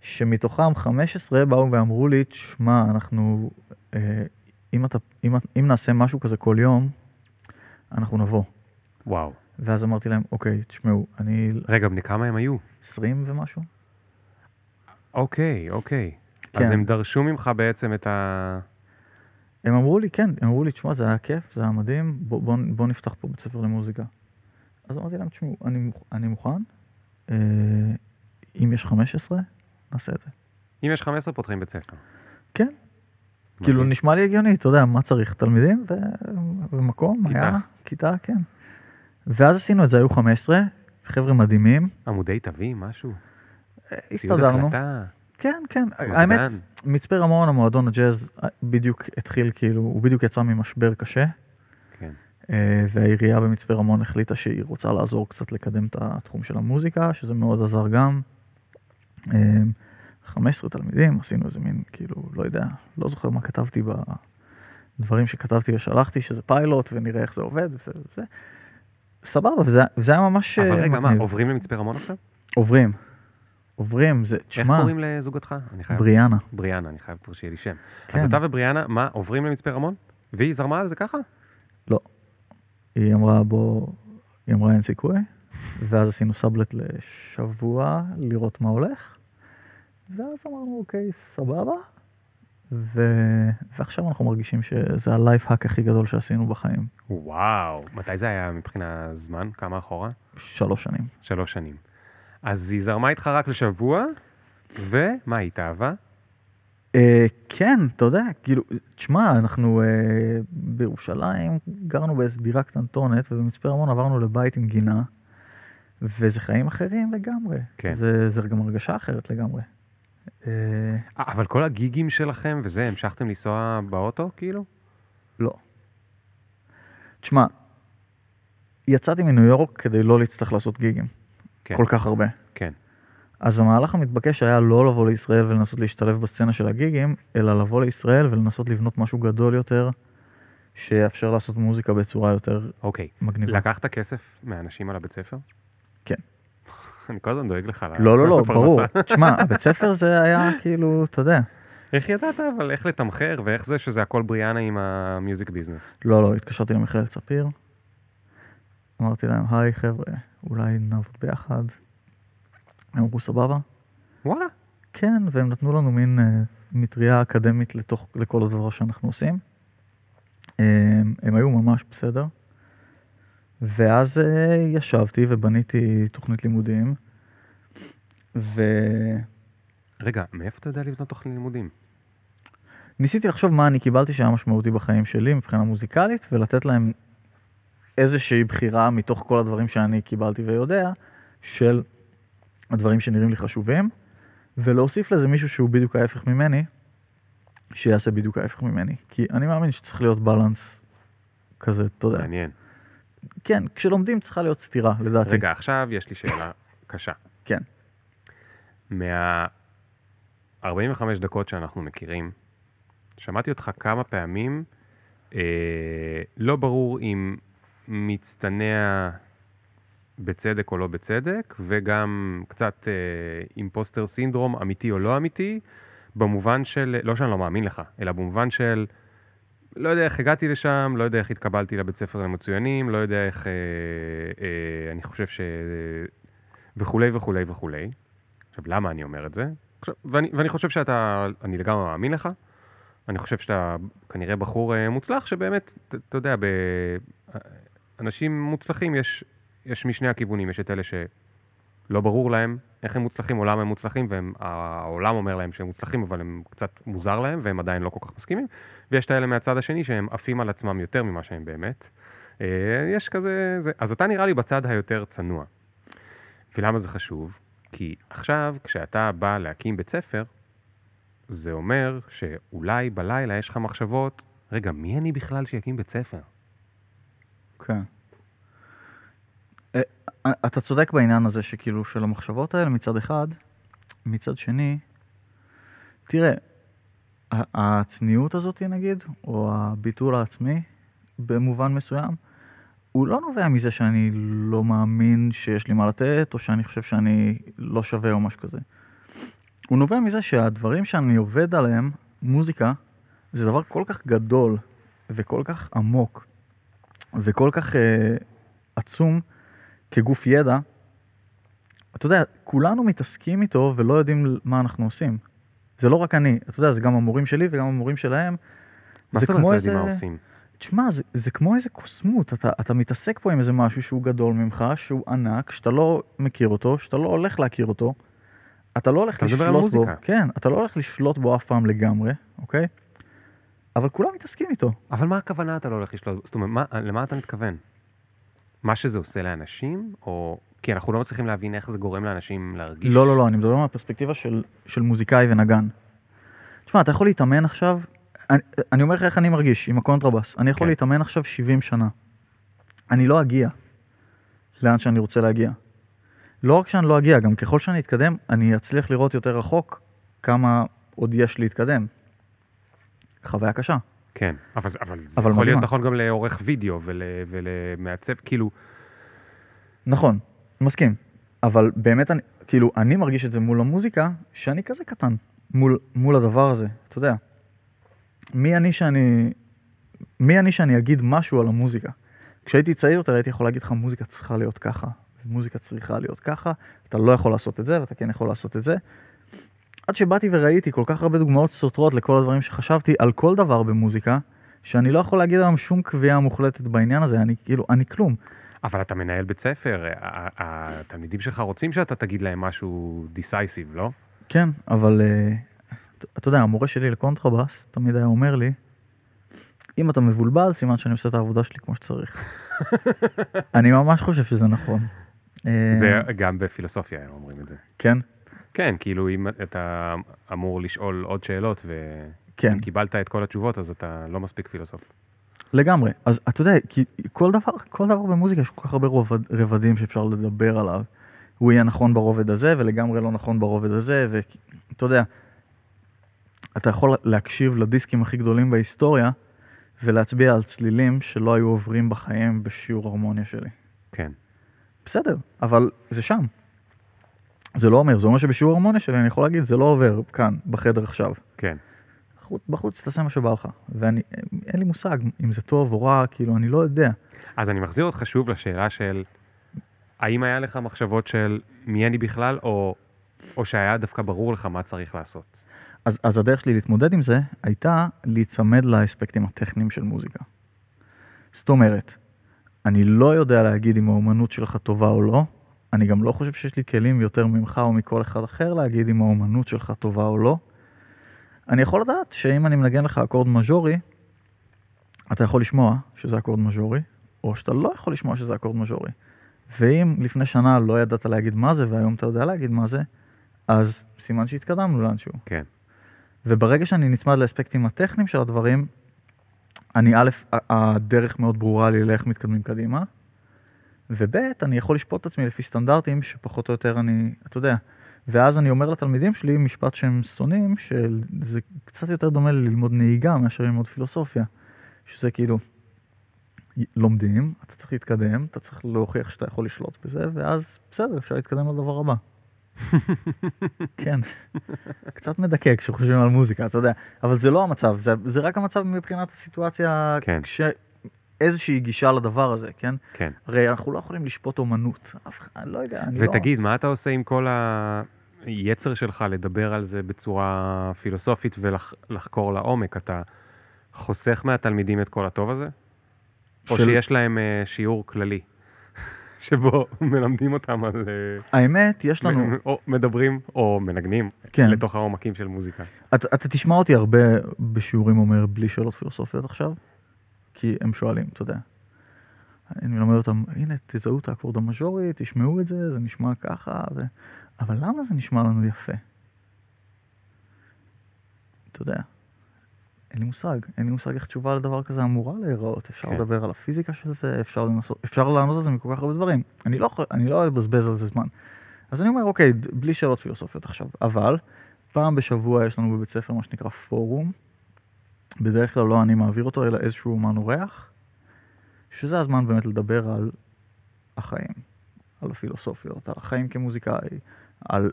A: שמתוכם 15 באו ואמרו לי, תשמע, אנחנו, אה, אם, אתה, אם, אם נעשה משהו כזה כל יום, אנחנו נבוא.
B: וואו.
A: ואז אמרתי להם, אוקיי, תשמעו, אני
B: רגע, בני כמה הם היו? 20
A: ומשהו?
B: אוקיי, אוקיי. אז
A: כן.
B: הם דרשו ממך בעצם את ה...
A: הם אמרו לי, כן, הם אמרו לי, תשמע, זה היה כיף, זה היה מדהים, בוא, בוא, בוא נפתח פה בית ספר למוזיקה. אז אמרתי להם, תשמעו, אני, אני מוכן, אה, אם יש 15, נעשה את זה.
B: אם יש 15 פותחים בית ספר.
A: כן, כאילו
B: מדהים.
A: נשמע לי הגיוני, אתה יודע, מה צריך? תלמידים ו... ומקום,
B: כיתה.
A: היה, כיתה, כן. ואז עשינו את זה, היו 15, חבר'ה מדהימים,
B: עמודי תווים, משהו?
A: אה, הסתדרנו. כן, כן? האמת, מצפה רמון, המועדון הג'אז, אה, בדיוק התחיל, כאילו, הוא בדיוק יצא ממשבר קשה,
B: כן.
A: אה, והעירייה במצפה רמון החליטה שהיא רוצה לעזור קצת לקדם את התחום של המוזיקה, שזה מאוד עזר גם. אה, 15 תלמידים, עשינו איזה מין, כאילו, לא יודע, לא זוכר מה כתבתי בדברים שכתבתי ושלחתי, שזה פיילוט ונראה איך זה עובד, וזה. סבבה, וזה, וזה היה ממש
B: אבל
A: אה,
B: רגע, מה,
A: מגניב.
B: עוברים למצפה רמון עכשיו?
A: עוברים, עוברים, זה,
B: איך
A: תשמע,
B: קוראים לזוגתך? אני חייב...
A: בריאנה.
B: בריאנה, אני חייב פה שיהיה לי שם.
A: כן.
B: אז אתה ובריאנה, מה, עוברים למצפה רמון? והיא זרמה על זה ככה?
A: היא אמרה בוא, היא אמרה אין סיכוי, ואז עשינו סאבלט לשבוע לראות מה הולך, ואז אמרנו אוקיי סבבה, ו... ועכשיו אנחנו מרגישים שזה הלייף האק הכי גדול שעשינו בחיים,
B: וואו. מתי זה היה מבחינה זמן? כמה אחורה?
A: שלוש שנים.
B: שלוש שנים. אז היא זרמה איתך רק לשבוע, ומה, היא התאהבה?
A: אה, כן, אתה יודע, כאילו, תשמע, אנחנו אה, בירושלים גרנו באיזו דירה קטנטונת, ובמצפה רמון עברנו לבית עם גינה, וזה חיים אחרים לגמרי.
B: כן.
A: זה, זה גם הרגשה אחרת לגמרי. אה,
B: אבל כל הגיגים שלכם וזה, המשכתם לנסוע באוטו, כאילו?
A: לא. תשמע, יצאתי מניו יורק כדי לא להצטרך לעשות גיגים.
B: כן.
A: כל כך הרבה.
B: כן.
A: אז המהלך המתבקש היה לא לבוא לישראל ולנסות להשתלב בסצנה של הגיגים, אלא לבוא לישראל ולנסות לבנות משהו גדול יותר, שיאפשר לעשות מוזיקה בצורה יותר
B: אוקיי.
A: מגניבה.
B: לקחת כסף מאנשים על הבית ספר?
A: כן.
B: אני כל הזמן דואג לך.
A: לא, לא, לא. ברור. תשמע, הבית ספר זה היה כאילו, אתה יודע.
B: איך ידעת אבל איך לתמחר ואיך זה שזה הכל בריאנה עם המיוזיק ביזנס?
A: לא, לא, התקשרתי למכללת ספיר. אמרתי להם, היי חבר'ה, אולי נעבוד ביחד. הם אמרו, סבבה.
B: וואלה.
A: כן, והם נתנו לנו מין אה, מטריה אקדמית לתוך, לכל הדבר שאנחנו עושים. אה, הם היו ממש בסדר. ואז אה, ישבתי ובניתי תוכנית לימודים. וניסיתי
B: רגע, מאיפה אתה יודע לבנות תוכנית לימודים?
A: לחשוב מה אני קיבלתי שהיה משמעותי בחיים שלי מבחינה מוזיקלית, ולתת להם איזושהי בחירה מתוך כל הדברים שאני קיבלתי ויודע, של הדברים שנראים לי חשובים, ולהוסיף לזה מישהו שהוא בדיוק ההפך ממני, שיעשה בדיוק ההפך ממני. כי אני מאמין שצריך להיות בלנס כזה, אתה יודע.
B: מעניין.
A: כן, כשלומדים צריכה להיות סתירה, לדעתי.
B: רגע, עכשיו יש לי שאלה קשה.
A: כן.
B: מה... 45 דקות שאנחנו מכירים, שמעתי אותך כמה פעמים, אה, לא ברור אם מצטנע בצדק או לא בצדק, וגם קצת אה, אימפוסטר סינדרום, אמיתי או לא אמיתי, במובן של, לא שאני לא מאמין לך, אלא במובן של, לא יודע איך הגעתי לשם, לא יודע איך התקבלתי לבית ספר למצוינים, לא יודע איך, אה, אה, אני חושב ש... וכולי וכולי וכולי. עכשיו, למה אני אומר את זה? עכשיו, ואני, ואני חושב שאתה, אני לגמרי מאמין לך. אני חושב שאתה כנראה בחור אה, מוצלח, שבאמת, אתה יודע, באנשים מוצלחים יש, יש משני הכיוונים, יש את אלה שלא ברור להם איך הם מוצלחים או למה הם מוצלחים, והעולם אומר להם שהם מוצלחים, אבל הם קצת מוזר להם, והם עדיין לא כל כך מסכימים, ויש את האלה מהצד השני שהם עפים על עצמם יותר ממה שהם באמת. אה, יש כזה, זה. אז אתה נראה לי בצד היותר צנוע. ולמה זה חשוב? כי עכשיו, כשאתה בא להקים בית ספר, זה אומר שאולי בלילה יש לך מחשבות, רגע, מי אני בכלל שיקים בית ספר?
A: כן. אה, אה, אתה צודק בעניין הזה שכאילו של המחשבות האלה מצד אחד, מצד שני, תראה, הצניעות הזאת נגיד, או הביטול העצמי, במובן מסוים, הוא לא נובע מזה שאני לא מאמין שיש לי מה לתת, או שאני חושב שאני לא שווה או משהו כזה. הוא נובע מזה שהדברים שאני עובד עליהם, מוזיקה, זה דבר כל כך גדול וכל כך עמוק וכל כך אה, עצום כגוף ידע. אתה יודע, כולנו מתעסקים איתו ולא יודעים מה אנחנו עושים. זה לא רק אני, אתה יודע, זה גם המורים שלי וגם המורים שלהם.
B: מה
A: זה
B: זאת אומרת
A: כמו איזה...
B: מה עושים?
A: תשמע, זה, זה כמו איזה קוסמות, אתה, אתה מתעסק פה עם איזה משהו שהוא גדול ממך, שהוא ענק, שאתה לא מכיר אותו, שאתה לא הולך להכיר אותו, אתה לא הולך
B: אתה
A: לשלוט בו. כן, אתה לא הולך לשלוט בו אף פעם לגמרי, אוקיי? אבל כולם מתעסקים איתו.
B: אבל מה הכוונה אתה לא הולך לשלוט? זאת אומרת, מה, למה אתה מתכוון? מה שזה עושה לאנשים, או... כי אנחנו לא מצליחים להבין איך זה גורם לאנשים להרגיש.
A: לא, לא, לא, אני מדבר מהפרספקטיבה של, של מוזיקאי ונגן. תשמע, אתה יכול להתאמן עכשיו, אני, אני אומר לך איך אני מרגיש עם הקונטרבאס, אני יכול
B: כן.
A: להתאמן עכשיו 70 שנה. אני לא אגיע לאן שאני רוצה להגיע. לא רק שאני לא אגיע, גם ככל שאני אתקדם, אני אצליח לראות יותר רחוק כמה עוד יש להתקדם. חוויה קשה.
B: כן, אבל, אבל זה
A: אבל
B: יכול להיות
A: מדהימה.
B: נכון גם לעורך וידאו ול, ולמעצב, כאילו,
A: נכון, מסכים. אבל באמת, אני, כאילו, אני מרגיש את זה מול המוזיקה, שאני כזה קטן, מול, מול הדבר הזה, אתה יודע. מי אני שאני, מי אני שאני אגיד משהו על המוזיקה? כשהייתי צעיר יותר הייתי יכול להגיד לך, מוזיקה צריכה להיות ככה, ומוזיקה צריכה להיות ככה, אתה לא יכול לעשות את זה, ואתה כן יכול לעשות את זה. עד שבאתי וראיתי כל כך הרבה דוגמאות סותרות לכל הדברים שחשבתי על כל דבר במוזיקה, שאני לא יכול להגיד היום שום קביעה מוחלטת בעניין הזה, אני כאילו, אני כלום.
B: אבל אתה מנהל בית ספר, התלמידים שלך רוצים שאתה תגיד להם משהו דיסייסיב, לא?
A: כן, אבל אה, אתה- יודע, המורה שלי לקונטרבאס תמיד היה אומר לי, אם אתה מבולבל, סימן שאני עושה את העבודה שלי כמו שצריך. אני ממש חושב שזה נכון. אה,
B: זה גם בפילוסופיה הם אומרים את זה.
A: כן,
B: כן, כאילו אם אתה אמור לשאול עוד שאלות,
A: כן.
B: ואם קיבלת את כל התשובות, אז אתה לא מספיק פילוסוף.
A: לגמרי. אז אתה יודע, כי כל דבר, כל דבר במוזיקה יש כל כך הרבה רובד, רבדים שאפשר לדבר עליו, הוא יהיה נכון ברובד הזה ולגמרי לא נכון ברובד הזה, ואתה יודע, אתה יכול להקשיב לדיסקים הכי גדולים בהיסטוריה ולהצביע על צלילים שלא היו עוברים בחיים בשיעור הרמוניה שלי.
B: כן.
A: בסדר, אבל זה שם. זה לא אומר, זה אומר שבשיעור הרמוניה שלי אני יכול להגיד, זה לא עובר כאן, בחדר עכשיו.
B: כן.
A: בחוץ, בחוץ תעשה מה שבא לך. ואני, אין לי מושג אם זה טוב או רע, כאילו, אני לא יודע.
B: אז אני מחזיר אותך שוב לשאלה של, האם היה לך מחשבות של מי אני בכלל, או, או שהיה דווקא ברור לך מה צריך לעשות?
A: אז, אז הדרך שלי להתמודד עם זה הייתה להיצמד לאספקטים הטכניים של מוזיקה. זאת אומרת, אני לא יודע להגיד אם האומנות שלך טובה או לא, אני גם לא חושב שיש לי כלים יותר ממך או מכל אחד אחר להגיד אם האומנות שלך טובה או לא. אני יכול לדעת שאם אני מנגן לך אקורד מז'ורי, אתה יכול לשמוע שזה אקורד מז'ורי, או שאתה לא יכול לשמוע שזה אקורד מז'ורי. ואם לפני שנה לא ידעת להגיד מה זה, והיום אתה יודע להגיד מה זה, אז סימן שהתקדמנו לאנשהו.
B: כן.
A: וברגע שאני נצמד לאספקטים הטכניים של הדברים, אני א', הדרך מאוד ברורה לי לאיך מתקדמים קדימה, וב', אני יכול לשפוט את עצמי לפי סטנדרטים שפחות או יותר אני, אתה יודע, ואז אני אומר לתלמידים שלי משפט שהם שונאים, שזה קצת יותר דומה ללמוד נהיגה מאשר ללמוד פילוסופיה, שזה כאילו, לומדים, אתה צריך להתקדם, אתה צריך להוכיח שאתה יכול לשלוט בזה, ואז בסדר, אפשר להתקדם לדבר הבא. כן, קצת מדכא כשחושבים על מוזיקה, אתה יודע, אבל זה לא המצב, זה, זה רק המצב מבחינת הסיטואציה,
B: כן.
A: כש... איזושהי גישה לדבר הזה, כן?
B: כן.
A: הרי אנחנו לא יכולים לשפוט אומנות, אף אחד, לא יודע, אני
B: ותגיד,
A: לא...
B: מה אתה עושה עם כל היצר שלך לדבר על זה בצורה פילוסופית ולחקור לעומק? אתה חוסך מהתלמידים את כל הטוב הזה? או
A: של-
B: שיש להם אה, שיעור כללי, שבו מלמדים אותם על... אה,
A: האמת, יש לנו,
B: או מדברים או מנגנים
A: כן.
B: לתוך העומקים של מוזיקה.
A: אתה, אתה תשמע אותי הרבה בשיעורים אומר בלי שאלות פילוסופיות עכשיו, כי הם שואלים, אתה יודע. אני מלמד אותם, הנה, תזהו את האקורד המז'ורי, תשמעו את זה, זה נשמע ככה, ו... אבל למה זה נשמע לנו יפה? אתה יודע, אין לי מושג, אין לי מושג איך תשובה לדבר כזה אמורה להיראות. אפשר
B: כן.
A: לדבר על הפיזיקה של זה, אפשר, לנסות, אפשר לענות על זה מכל כך הרבה דברים. אני לא, אני לא אבזבז על זה זמן. אז אני אומר, אוקיי, בלי שאלות פילוסופיות עכשיו, אבל פעם בשבוע יש לנו בבית ספר מה שנקרא פורום. בדרך כלל לא אני מעביר אותו, אלא איזשהו אומן אורח, שזה הזמן באמת לדבר על החיים, על הפילוסופיות, על החיים כמוזיקאי, על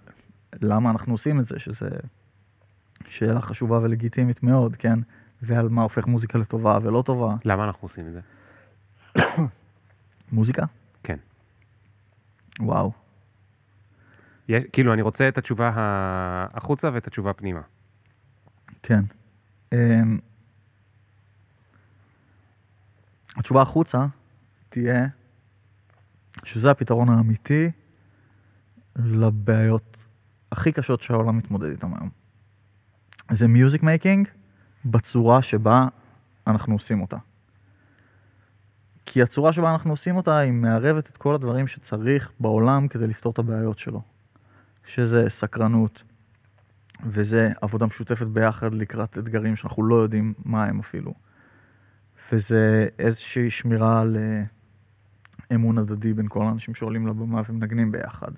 A: למה אנחנו עושים את זה, שזה שאלה חשובה ולגיטימית מאוד, כן? ועל מה הופך מוזיקה לטובה ולא טובה.
B: למה אנחנו עושים את זה?
A: מוזיקה?
B: כן.
A: וואו.
B: יש, כאילו, אני רוצה את התשובה החוצה ואת התשובה פנימה.
A: כן. אמ, התשובה החוצה תהיה שזה הפתרון האמיתי לבעיות הכי קשות שהעולם מתמודד איתן היום. זה music making בצורה שבה אנחנו עושים אותה. כי הצורה שבה אנחנו עושים אותה היא מערבת את כל הדברים שצריך בעולם כדי לפתור את הבעיות שלו. שזה סקרנות, וזה עבודה משותפת ביחד לקראת אתגרים שאנחנו לא יודעים מה הם אפילו. וזה איזושהי שמירה על אה, אמון הדדי בין כל האנשים שעולים לבמה ומנגנים ביחד.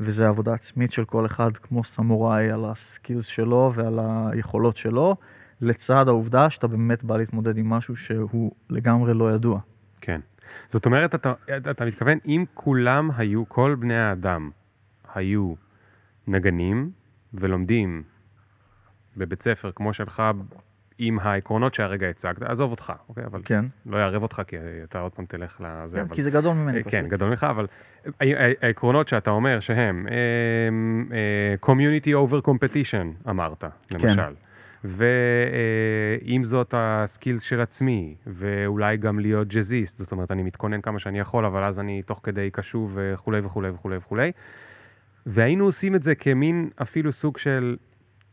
A: וזה עבודה עצמית של כל אחד כמו סמוראי על הסקילס שלו ועל היכולות שלו, לצד העובדה שאתה באמת בא להתמודד עם משהו שהוא לגמרי לא ידוע.
B: כן. זאת אומרת, אתה, אתה מתכוון, אם כולם היו, כל בני האדם היו נגנים ולומדים בבית ספר כמו שלך, עם העקרונות שהרגע הצגת, עזוב אותך, אוקיי? אבל
A: כן,
B: לא יערב אותך, כי אתה עוד פעם תלך לזה.
A: כן
B: אבל...
A: כי זה גדול ממני
B: אה,
A: פשוט.
B: כן, גדול ממך, אבל העקרונות שאתה אומר שהם אמ, אה, community over competition, אמרת, למשל. ועם זאת הסקילס של עצמי, ואולי גם להיות ג'אזיסט, זאת אומרת, אני מתכונן כמה שאני יכול, אבל אז אני תוך כדי קשוב וכולי וכולי וכולי וכולי. והיינו עושים את זה כמין אפילו סוג של,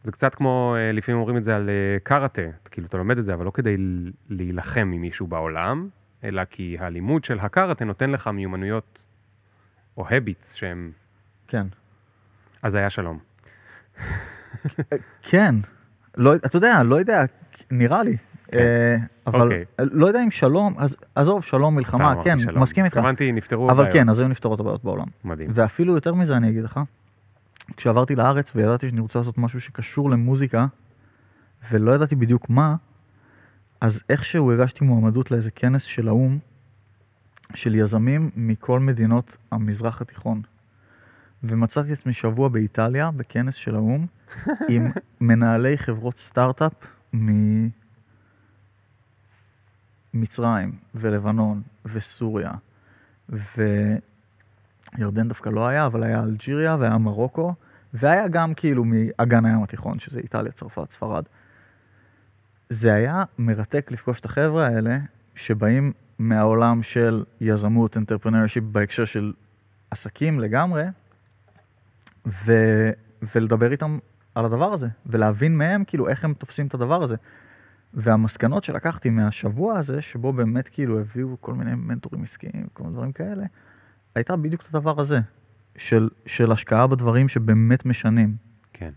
B: זה קצת כמו, אה, לפעמים אומרים את זה על אה, קראטה, כאילו אתה לומד את זה, אבל לא כדי להילחם עם מישהו בעולם, אלא כי הלימוד של הקראטה נותן לך מיומנויות או הביטס שהם,
A: כן.
B: אז היה שלום.
A: כן. לא, אתה יודע, לא יודע, נראה לי. אה, אבל
B: אוקיי.
A: לא יודע אם שלום, אז עזוב, שלום, מלחמה, כן,
B: שלום.
A: מסכים איתך.
B: התכוונתי, נפתרו
A: אבל
B: הבעיות.
A: כן, אז היו נפתרות הבעיות בעולם.
B: מדהים.
A: ואפילו יותר מזה אני אגיד לך, כשעברתי לארץ וידעתי שאני רוצה לעשות משהו שקשור למוזיקה, ולא ידעתי בדיוק מה, אז איכשהו הגשתי מועמדות לאיזה כנס של האו"ם, של יזמים מכל מדינות המזרח התיכון. ומצאתי עצמי שבוע באיטליה, בכנס של האו"ם, עם מנהלי חברות סטארט-אפ ממצרים ולבנון וסוריה וירדן דווקא לא היה, אבל היה אלג'יריה והיה מרוקו, והיה גם כאילו מאגן הים התיכון, שזה איטליה, צרפת, ספרד. זה היה מרתק לפגוש את החבר'ה האלה, שבאים מהעולם של יזמות, entrepreneurship בהקשר של עסקים לגמרי, ו... ולדבר איתם על הדבר הזה, ולהבין מהם כאילו איך הם תופסים את הדבר הזה. והמסקנות שלקחתי מהשבוע הזה, שבו באמת כאילו הביאו כל מיני מנטורים עסקיים, כל מיני דברים כאלה, הייתה בדיוק את הדבר הזה, של, של השקעה בדברים שבאמת משנים.
B: כן.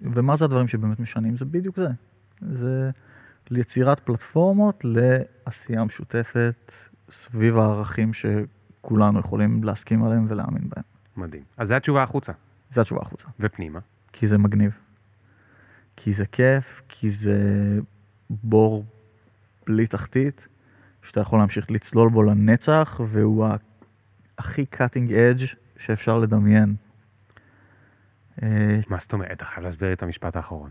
A: ומה זה הדברים שבאמת משנים? זה בדיוק זה. זה יצירת פלטפורמות לעשייה משותפת סביב הערכים שכולנו יכולים להסכים עליהם ולהאמין בהם.
B: מדהים. אז זו התשובה החוצה.
A: זו התשובה החוצה.
B: ופנימה.
A: כי זה מגניב. כי זה כיף, כי זה בור בלי תחתית, שאתה יכול להמשיך לצלול בו לנצח, והוא ה- הכי cutting edge שאפשר לדמיין. אה,
B: מה זאת אומרת? אתה חייב להסביר את המשפט האחרון.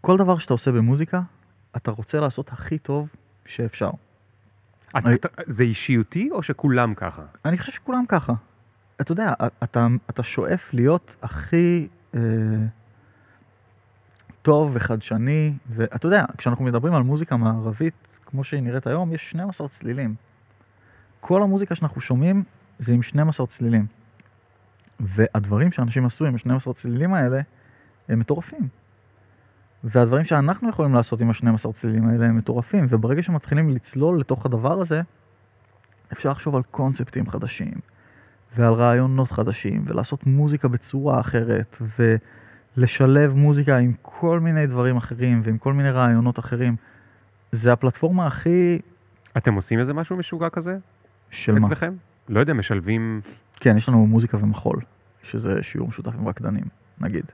A: כל דבר שאתה עושה במוזיקה, אתה רוצה לעשות הכי טוב שאפשר.
B: אתה-
A: אני-
B: אתה- זה אישיותי או שכולם ככה?
A: אני חושב שכולם ככה. אתה יודע, אתה, אתה שואף להיות הכי אה, טוב וחדשני, ואתה יודע, כשאנחנו מדברים על מוזיקה מערבית, כמו שהיא נראית היום, יש 12 צלילים. כל המוזיקה שאנחנו שומעים זה עם 12 צלילים. והדברים שאנשים עשו עם ה-12 צלילים האלה, הם מטורפים. והדברים שאנחנו יכולים לעשות עם ה-12 צלילים האלה הם מטורפים, וברגע שמתחילים לצלול לתוך הדבר הזה, אפשר לחשוב על קונספטים חדשים, ועל רעיונות חדשים, ולעשות מוזיקה בצורה אחרת, ולשלב מוזיקה עם כל מיני דברים אחרים, ועם כל מיני רעיונות אחרים. זה הפלטפורמה הכי...
B: אתם עושים איזה משהו משוגע כזה?
A: של מה?
B: אצלכם? לא יודע, משלבים...
A: כן, יש לנו מוזיקה ומחול, שזה שיעור משותף עם רקדנים, נגיד.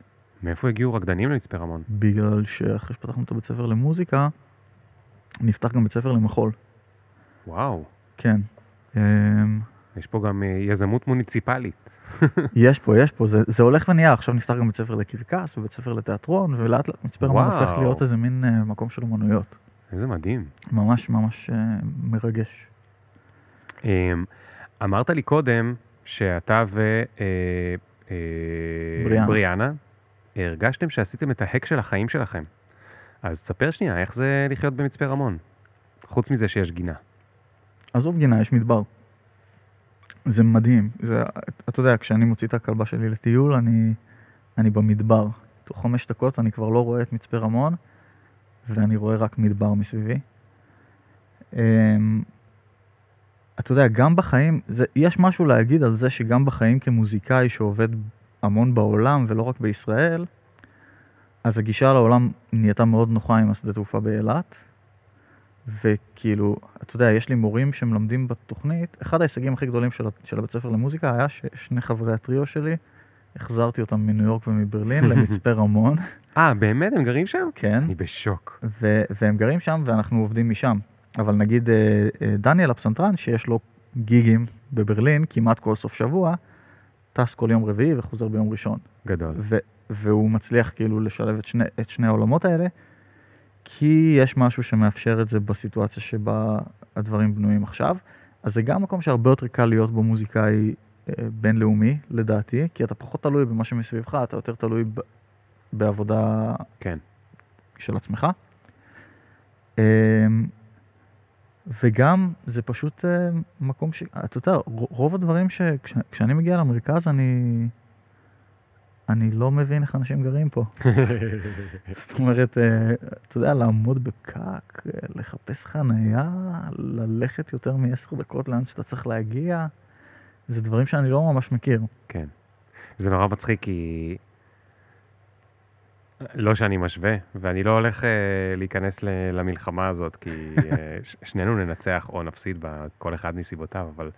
B: מאיפה הגיעו רקדנים למצפה רמון?
A: בגלל שאחרי שפתחנו את הבית ספר למוזיקה, נפתח גם בית ספר למחול.
B: וואו,
A: כן. אמ,
B: יש פה גם אה, יזמות מוניציפלית.
A: יש פה, יש פה, זה, זה הולך ונהיה, עכשיו נפתח גם בית ספר לקרקס ובית ספר לתיאטרון, ולאט לאט מצפה רמון. הופך להיות איזה מין uh, מקום של אומנויות.
B: איזה מדהים.
A: ממש ממש uh, מרגש.
B: אמ, אמרת לי קודם שאתה ו... אה, אה, הרגשתם שעשיתם את ההק של החיים שלכם. אז תספר שנייה, איך זה לחיות במצפה רמון? חוץ מזה שיש גינה.
A: עזוב גינה, יש מדבר. זה מדהים. זה, אתה יודע, כשאני מוציא את הכלבה שלי לטיול, אני, אני במדבר. תוך חמש דקות אני כבר לא רואה את מצפה רמון, ואני רואה רק מדבר מסביבי. אתה יודע, גם בחיים, זה, יש משהו להגיד על זה שגם בחיים כמוזיקאי שעובד המון בעולם ולא רק בישראל, אז הגישה לעולם נהייתה מאוד נוחה עם השדה תעופה באילת. וכאילו, אתה יודע, יש לי מורים שמלמדים בתוכנית, אחד ההישגים הכי גדולים של, של הבית ספר למוזיקה היה ששני חברי הטריו שלי, החזרתי אותם מניו יורק ומברלין למצפה רמון,
B: אה, באמת? הם גרים שם?
A: כן,
B: אני בשוק.
A: ו- והם גרים שם ואנחנו עובדים משם. אבל נגיד אה, אה, דניאל הפסנתרן, שיש לו גיגים בברלין כמעט כל סוף שבוע, טס כל יום רביעי וחוזר ביום ראשון.
B: גדול.
A: ו- והוא מצליח כאילו לשלב את שני, את שני העולמות האלה, כי יש משהו שמאפשר את זה בסיטואציה שבה הדברים בנויים עכשיו. אז זה גם מקום שהרבה יותר קל להיות בו מוזיקאי אה, בינלאומי, לדעתי, כי אתה פחות תלוי במה שמסביבך, אתה יותר תלוי ב- בעבודה
B: כן.
A: של עצמך. וגם זה פשוט אה, מקום ש... אתה יודע, רוב הדברים שכשאני מגיע למרכז אני... אני לא מבין איך אנשים גרים פה. זאת אומרת, אה, אתה יודע, לעמוד בפקק, לחפש חנייה, ללכת יותר מעשר דקות לאן שאתה צריך להגיע, זה דברים שאני לא ממש מכיר.
B: כן. זה נורא מצחיק כי לא שאני משווה, ואני לא הולך אה, להיכנס ל, למלחמה הזאת, כי אה, שנינו ננצח או נפסיד בה, כל אחד מסיבותיו, אבל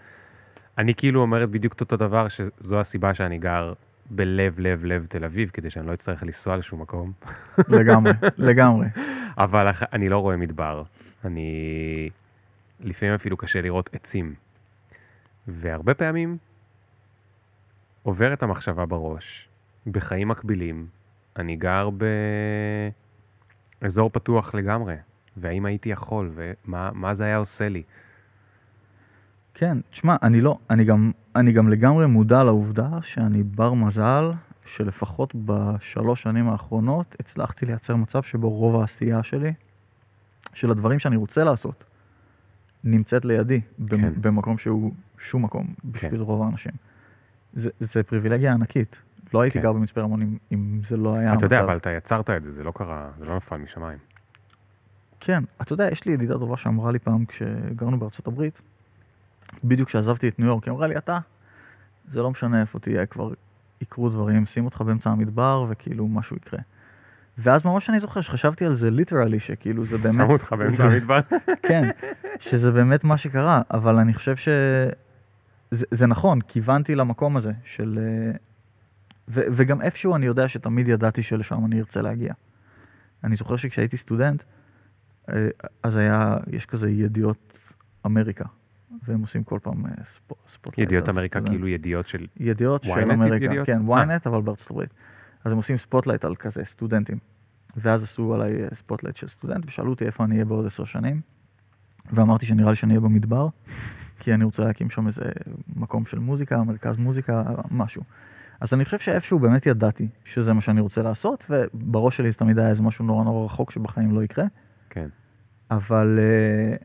B: אני כאילו אומרת בדיוק את אותו דבר, שזו הסיבה שאני גר בלב לב לב תל אביב, כדי שאני לא אצטרך לנסוע לשום מקום.
A: לגמרי, לגמרי.
B: אבל אני לא רואה מדבר. אני... לפעמים אפילו קשה לראות עצים. והרבה פעמים עוברת המחשבה בראש, בחיים מקבילים, אני גר באזור פתוח לגמרי, והאם הייתי יכול, ומה מה זה היה עושה לי.
A: כן, תשמע, אני לא, אני גם, אני גם לגמרי מודע לעובדה שאני בר מזל שלפחות בשלוש שנים האחרונות הצלחתי לייצר מצב שבו רוב העשייה שלי, של הדברים שאני רוצה לעשות, נמצאת לידי,
B: כן.
A: כן. במקום שהוא שום מקום בשביל רוב האנשים. זה, זה פריבילגיה ענקית. לא הייתי
B: כן.
A: גר במצפה רמון אם, אם זה לא היה
B: אתה יודע,
A: המצב.
B: אבל אתה יצרת את זה, זה לא קרה, זה לא נפל משמיים.
A: כן, אתה יודע, יש לי ידידה טובה שאמרה לי פעם כשגרנו בארצות הברית, בדיוק כשעזבתי את ניו יורק, היא אמרה לי, אתה, זה לא משנה איפה תהיה, כבר יקרו דברים, שים אותך באמצע המדבר וכאילו משהו יקרה. ואז ממש אני זוכר שחשבתי על זה ליטרלי, שכאילו זה באמת...
B: שמו אותך באמצע המדבר.
A: כן, שזה באמת מה שקרה, אבל אני חושב ש... זה, זה נכון, כיוונתי למקום הזה של... אה, ו, וגם איפשהו אני יודע שתמיד ידעתי שלשם אני ארצה להגיע. אני זוכר שכשהייתי סטודנט, אה, אז היה, יש כזה ידיעות אמריקה, והם עושים כל פעם אה, spo, spotlight.
B: ידיעות אמריקה,
A: סטודנט.
B: כאילו ידיעות של...
A: ידיעות של אמריקה,
B: ידיעות?
A: כן,
B: אה.
A: ynet, אבל בארצות הברית. אז הם עושים spotlight על כזה סטודנטים. ואז עשו עליי אה, spotlight של סטודנט, ושאלו אותי איפה אני אהיה בעוד עשר שנים. ואמרתי שנראה לי שאני אהיה במדבר, כי אני רוצה להקים שם איזה מקום של מוזיקה, מרכז מוזיקה, משהו. אז אני חושב שאיפשהו באמת ידעתי שזה מה שאני רוצה לעשות, ובראש שלי זה תמיד היה איזה משהו נורא נורא רחוק שבחיים לא יקרה.
B: כן.
A: אבל, אה,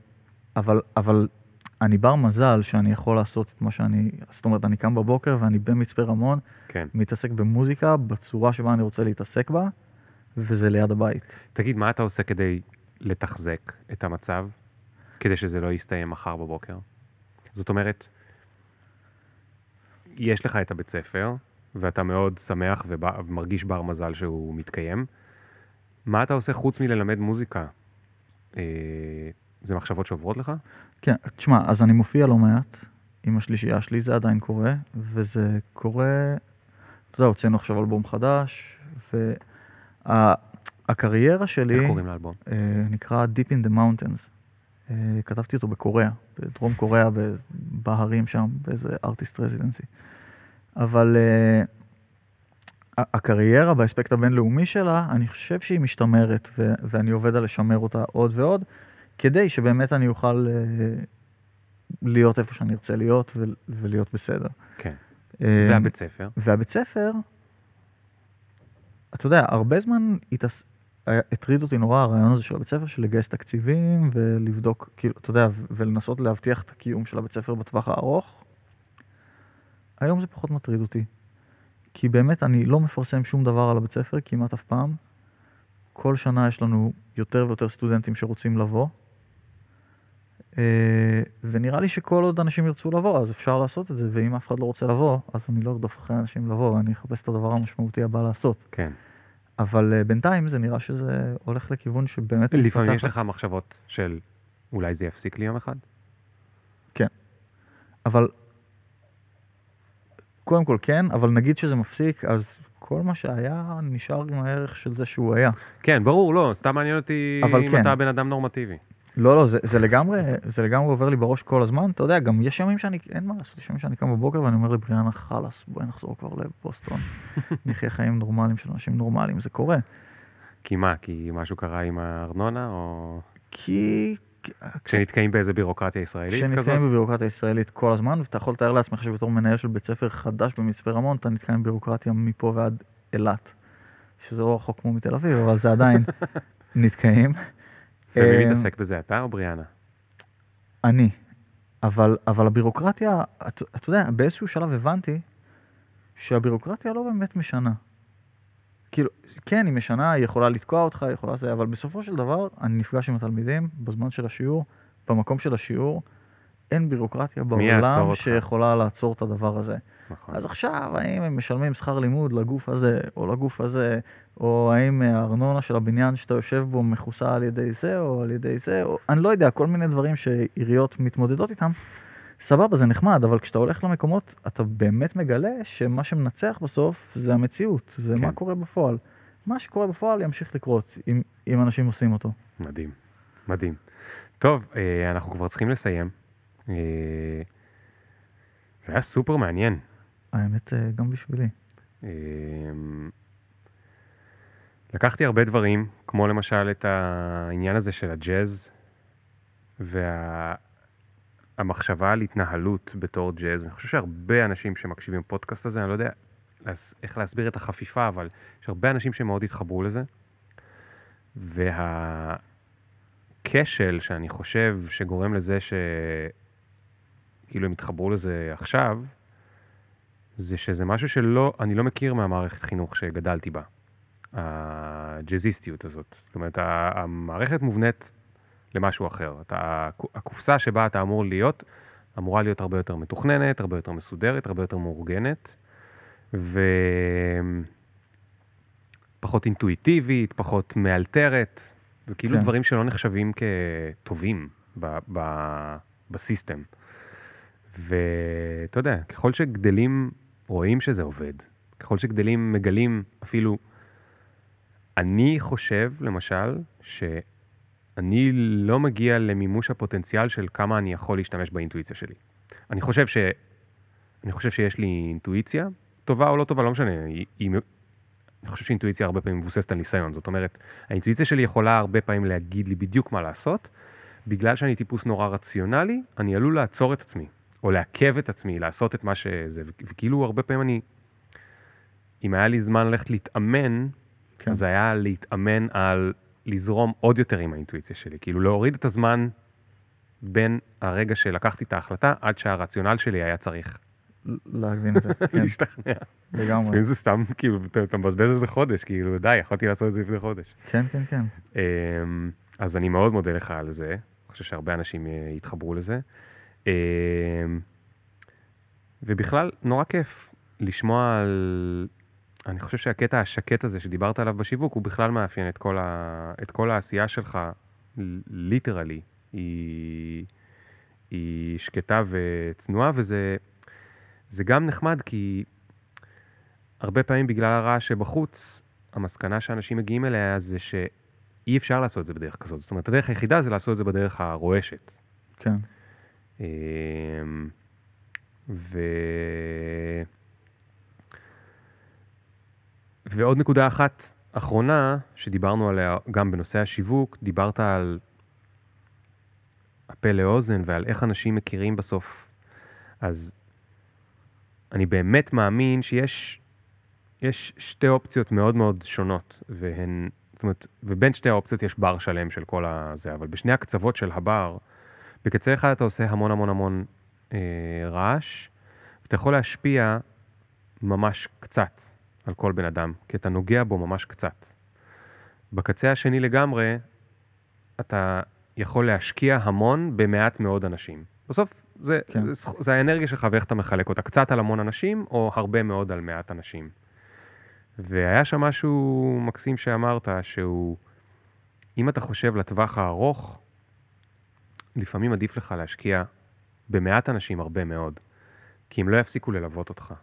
A: אבל, אבל אני בר מזל שאני יכול לעשות את מה שאני, זאת אומרת, אני קם בבוקר ואני במצפה רמון,
B: כן.
A: מתעסק במוזיקה בצורה שבה אני רוצה להתעסק בה, וזה ליד הבית.
B: תגיד, מה אתה עושה כדי לתחזק את המצב, כדי שזה לא יסתיים מחר בבוקר? זאת אומרת, יש לך את הבית ספר, ואתה מאוד שמח ומרגיש בר מזל שהוא מתקיים. מה אתה עושה חוץ מללמד מוזיקה? אה, זה מחשבות שעוברות לך?
A: כן, תשמע, אז אני מופיע לא מעט עם השלישייה שלי, זה עדיין קורה, וזה קורה, אתה יודע, הוצאנו עכשיו אלבום חדש, והקריירה שלי
B: איך קוראים לאלבום?
A: אה, נקרא Deep in the Mountains. אה, כתבתי אותו בקוריאה, בדרום קוריאה, בהרים שם, באיזה ארטיסט רזידנסי. אבל ה- הקריירה באספקט הבינלאומי שלה, אני חושב שהיא משתמרת, ו- ואני עובד על לשמר אותה עוד ועוד, כדי שבאמת אני אוכל אה, להיות איפה שאני ארצה להיות ו- ולהיות בסדר.
B: כן.
A: אה,
B: והבית ספר?
A: והבית ספר, אתה יודע, הרבה זמן התעס... הטריד אותי נורא הרעיון הזה של הבית ספר, של לגייס תקציבים ולבדוק, כאילו, אתה יודע, ולנסות להבטיח את הקיום של הבית ספר בטווח הארוך. היום זה פחות מטריד אותי. כי באמת אני לא מפרסם שום דבר על הבית ספר כמעט אף פעם. כל שנה יש לנו יותר ויותר סטודנטים שרוצים לבוא. אה, ונראה לי שכל עוד אנשים ירצו לבוא, אז אפשר לעשות את זה, ואם אף אחד לא רוצה לבוא, אז אני לא ארדוף אחרי אנשים לבוא, אני אחפש את הדבר המשמעותי הבא לעשות.
B: כן.
A: אבל אה, בינתיים זה נראה שזה הולך לכיוון שבאמת
B: לפעמים יש. לך מחשבות של אולי זה יפסיק לי יום אחד?
A: אבל קודם כל כן, אבל נגיד שזה מפסיק, אז כל מה שהיה נשאר עם הערך של זה שהוא היה.
B: כן, ברור, לא, סתם מעניין אותי אם
A: כן.
B: אתה בן אדם נורמטיבי.
A: לא, לא, זה, זה לגמרי, זה לגמרי עובר לי בראש כל הזמן. אתה יודע, גם יש ימים שאני, אין מה לעשות, יש ימים שאני קם בבוקר ואני אומר לבריאנה, חלאס, בואי נחזור כבר לבוסטון. נחיה חיים נורמליים של אנשים נורמליים, זה קורה.
B: כי מה, כי משהו קרה עם הארנונה, או
A: כי...
B: כשנתקעים באיזה בירוקרטיה ישראלית כזאת?
A: כשנתקעים בבירוקרטיה הישראלית כל הזמן, ואתה יכול לתאר לעצמך שבתור מנהל של בית ספר חדש במצפה רמון, אתה נתקע עם בירוקרטיה מפה ועד אילת. שזה לא רחוק כמו מתל אביב, אבל זה עדיין נתקעים.
B: ומי
A: אה,
B: מתעסק בזה, אתה או בריאנה?
A: אני. אבל, אבל הבירוקרטיה, אתה אתה יודע, באיזשהו שלב הבנתי שהבירוקרטיה לא באמת משנה. כאילו, כן, היא משנה, היא יכולה לתקוע אותך, היא יכולה זה, אבל בסופו של דבר, אני נפגש עם התלמידים בזמן של השיעור, במקום של השיעור, אין בירוקרטיה בעולם? שיכולה לעצור את הדבר הזה.
B: נכון.
A: אז עכשיו, האם הם משלמים שכר לימוד לגוף הזה או לגוף הזה, או האם הארנונה של הבניין שאתה יושב בו מכוסה על ידי זה או על ידי זה, או אני לא יודע, כל מיני דברים שעיריות מתמודדות איתם. סבבה, זה נחמד, אבל כשאתה הולך למקומות, אתה באמת מגלה שמה שמנצח בסוף זה המציאות, זה
B: כן.
A: מה קורה בפועל. מה שקורה בפועל ימשיך לקרות, אם, אם אנשים עושים אותו.
B: מדהים, מדהים. טוב, אה, אנחנו כבר צריכים לסיים. אה, זה היה סופר מעניין.
A: האמת, אה, גם בשבילי.
B: לקחתי הרבה דברים, כמו למשל את העניין הזה של הג'אז, והמחשבה על התנהלות בתור ג'אז. אני חושב שהרבה אנשים שמקשיבים לפודקאסט הזה, אני לא יודע. איך להסביר את החפיפה, אבל יש הרבה אנשים שמאוד התחברו לזה. והכשל שאני חושב שגורם לזה שכאילו הם התחברו לזה עכשיו, זה שזה משהו שלא, אני לא מכיר מהמערכת חינוך שגדלתי בה. הג'אזיסטיות הזאת. זאת אומרת, המערכת מובנית למשהו אחר. אתה, הקופסה שבה אתה אמור להיות, אמורה להיות הרבה יותר מתוכננת, הרבה יותר מסודרת, הרבה יותר מאורגנת, ופחות אינטואיטיבית, פחות מאלתרת. זה כאילו
A: כן.
B: דברים שלא נחשבים כטובים ב, ב, בסיסטם. ואתה יודע, ככל שגדלים, רואים שזה עובד. ככל שגדלים, מגלים אפילו... אני חושב, למשל, שאני לא מגיע למימוש הפוטנציאל של כמה אני יכול להשתמש באינטואיציה שלי. אני חושב ש... אני חושב שיש לי אינטואיציה, טובה או לא טובה, לא משנה. היא, היא... אני חושב שאינטואיציה הרבה פעמים מבוססת על ניסיון. זאת אומרת, האינטואיציה שלי יכולה הרבה פעמים להגיד לי בדיוק מה לעשות. בגלל שאני טיפוס נורא רציונלי, אני עלול לעצור את עצמי, או לעכב את עצמי, לעשות את מה שזה. וכאילו, הרבה פעמים אני... אם היה לי זמן ללכת להתאמן,
A: כן.
B: זה היה להתאמן על לזרום עוד יותר עם האינטואיציה שלי. כאילו, להוריד את הזמן בין הרגע שלקחתי את ההחלטה, עד שהרציונל שלי היה צריך
A: להבין את זה, כן,
B: להשתכנע.
A: לגמרי.
B: לפעמים זה סתם, כאילו, אתה, אתה מבזבז איזה חודש, כאילו, די, יכולתי לעשות את זה לפני חודש.
A: כן, כן, כן.
B: אמ, אז אני מאוד מודה לך על זה. אני חושב שהרבה אנשים אה, יתחברו לזה. אמ, ובכלל, נורא כיף לשמוע על... אני חושב שהקטע השקט הזה שדיברת עליו בשיווק, הוא בכלל מאפיין את כל, ה... את כל העשייה שלך, ליטרלי. היא... היא שקטה וצנועה, וזה זה גם נחמד, כי הרבה פעמים בגלל הרעש שבחוץ, המסקנה שאנשים מגיעים אליה זה שאי אפשר לעשות את זה בדרך כזאת. זאת אומרת, הדרך היחידה זה לעשות את זה בדרך הרועשת.
A: כן.
B: אמ, ו... ועוד נקודה אחת אחרונה, שדיברנו עליה גם בנושא השיווק, דיברת על הפה לאוזן ועל איך אנשים מכירים בסוף. אז אני באמת מאמין שיש יש שתי אופציות מאוד מאוד שונות, והן, זאת אומרת, ובין שתי האופציות יש בר שלם של כל הזה, אבל בשני הקצוות של הבר, בקצה אחד אתה עושה המון המון המון אה, רעש, ואתה יכול להשפיע ממש קצת על כל בן אדם, כי אתה נוגע בו ממש קצת. בקצה השני לגמרי, אתה יכול להשקיע המון במעט מאוד אנשים. בסוף זה,
A: כן.
B: זה, זה האנרגיה שלך ואיך אתה מחלק אותה, קצת על המון אנשים או הרבה מאוד על מעט אנשים. והיה שם משהו מקסים שאמרת, שהוא, אם אתה חושב לטווח הארוך, לפעמים עדיף לך להשקיע במעט אנשים הרבה מאוד, כי הם לא יפסיקו ללוות אותך.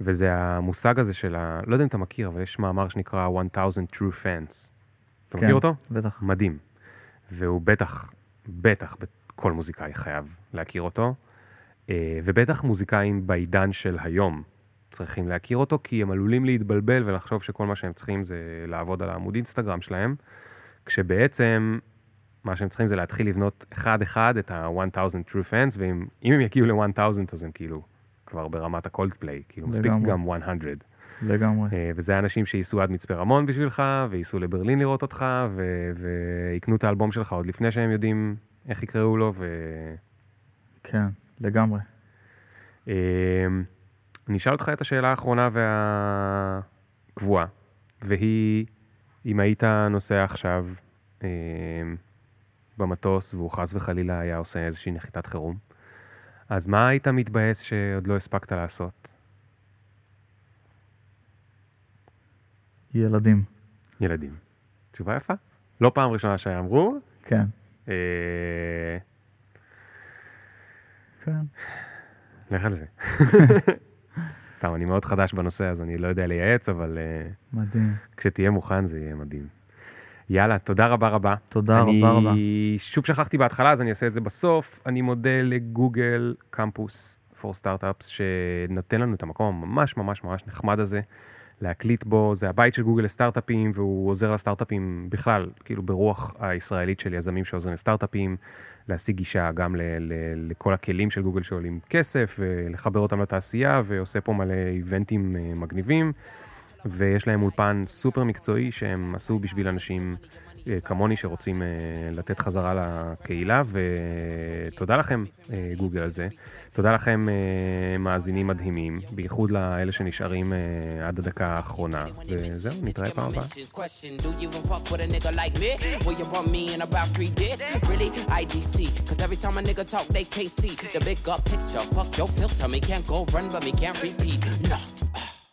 B: וזה המושג הזה של ה... לא יודע אם אתה מכיר, אבל יש מאמר שנקרא 1000 True Fans. אתה
A: כן,
B: מכיר אותו?
A: בטח.
B: מדהים. והוא בטח, בטח, כל מוזיקאי חייב להכיר אותו, אה, ובטח מוזיקאים בעידן של היום צריכים להכיר אותו, כי הם עלולים להתבלבל ולחשוב שכל מה שהם צריכים זה לעבוד על העמוד אינסטגרם שלהם, כשבעצם מה שהם צריכים זה להתחיל לבנות אחד-אחד את ה-1000 True Fans, ואם אם הם יגיעו ל-1000 אז הם כאילו כבר ברמת הקולד פליי, כאילו מספיק. גם 100.
A: לגמרי.
B: אה, וזה אנשים שייסעו עד מצפה רמון בשבילך, וייסעו לברלין לראות אותך, ו- ויקנו את האלבום שלך עוד לפני שהם יודעים איך יקראו לו, ו...
A: כן, לגמרי.
B: אה, אני אשאל אותך את השאלה האחרונה והקבועה, והיא, אם היית נוסע עכשיו אה, במטוס, והוא חס וחלילה היה עושה איזושהי נחיתת חירום, אז מה היית מתבאס שעוד לא הספקת לעשות?
A: ילדים.
B: ילדים. תשובה יפה. לא פעם ראשונה שאמרו.
A: כן.
B: אה,
A: כן.
B: לך על זה. סתם, אני מאוד חדש בנושא, אז אני לא יודע לייעץ, אבל אה,
A: מדהים.
B: כשתהיה מוכן זה יהיה מדהים. יאללה, תודה רבה רבה.
A: תודה
B: אני
A: רבה רבה.
B: שוב שכחתי בהתחלה, אז אני אעשה את זה בסוף. אני מודה לגוגל קמפוס פור סטארט-אפס, שנותן לנו את המקום הממש ממש ממש נחמד הזה, להקליט בו. זה הבית של גוגל לסטארט-אפים, והוא עוזר לסטארט-אפים בכלל, כאילו ברוח הישראלית של יזמים שעוזרים לסטארט-אפים, להשיג גישה גם ל- ל- לכל הכלים של גוגל שעולים כסף, ולחבר אותם לתעשייה, ועושה פה מלא איבנטים אה, מגניבים. ויש להם אולפן סופר מקצועי שהם עשו בשביל אנשים אה, כמוני שרוצים אה, לתת חזרה לקהילה, ותודה לכם, אה, גוגל, על זה. תודה לכם, אה, מאזינים מדהימים, בייחוד לאלה שנשארים אה, עד הדקה האחרונה, וזהו, נתראה פעם הבאה.
C: The.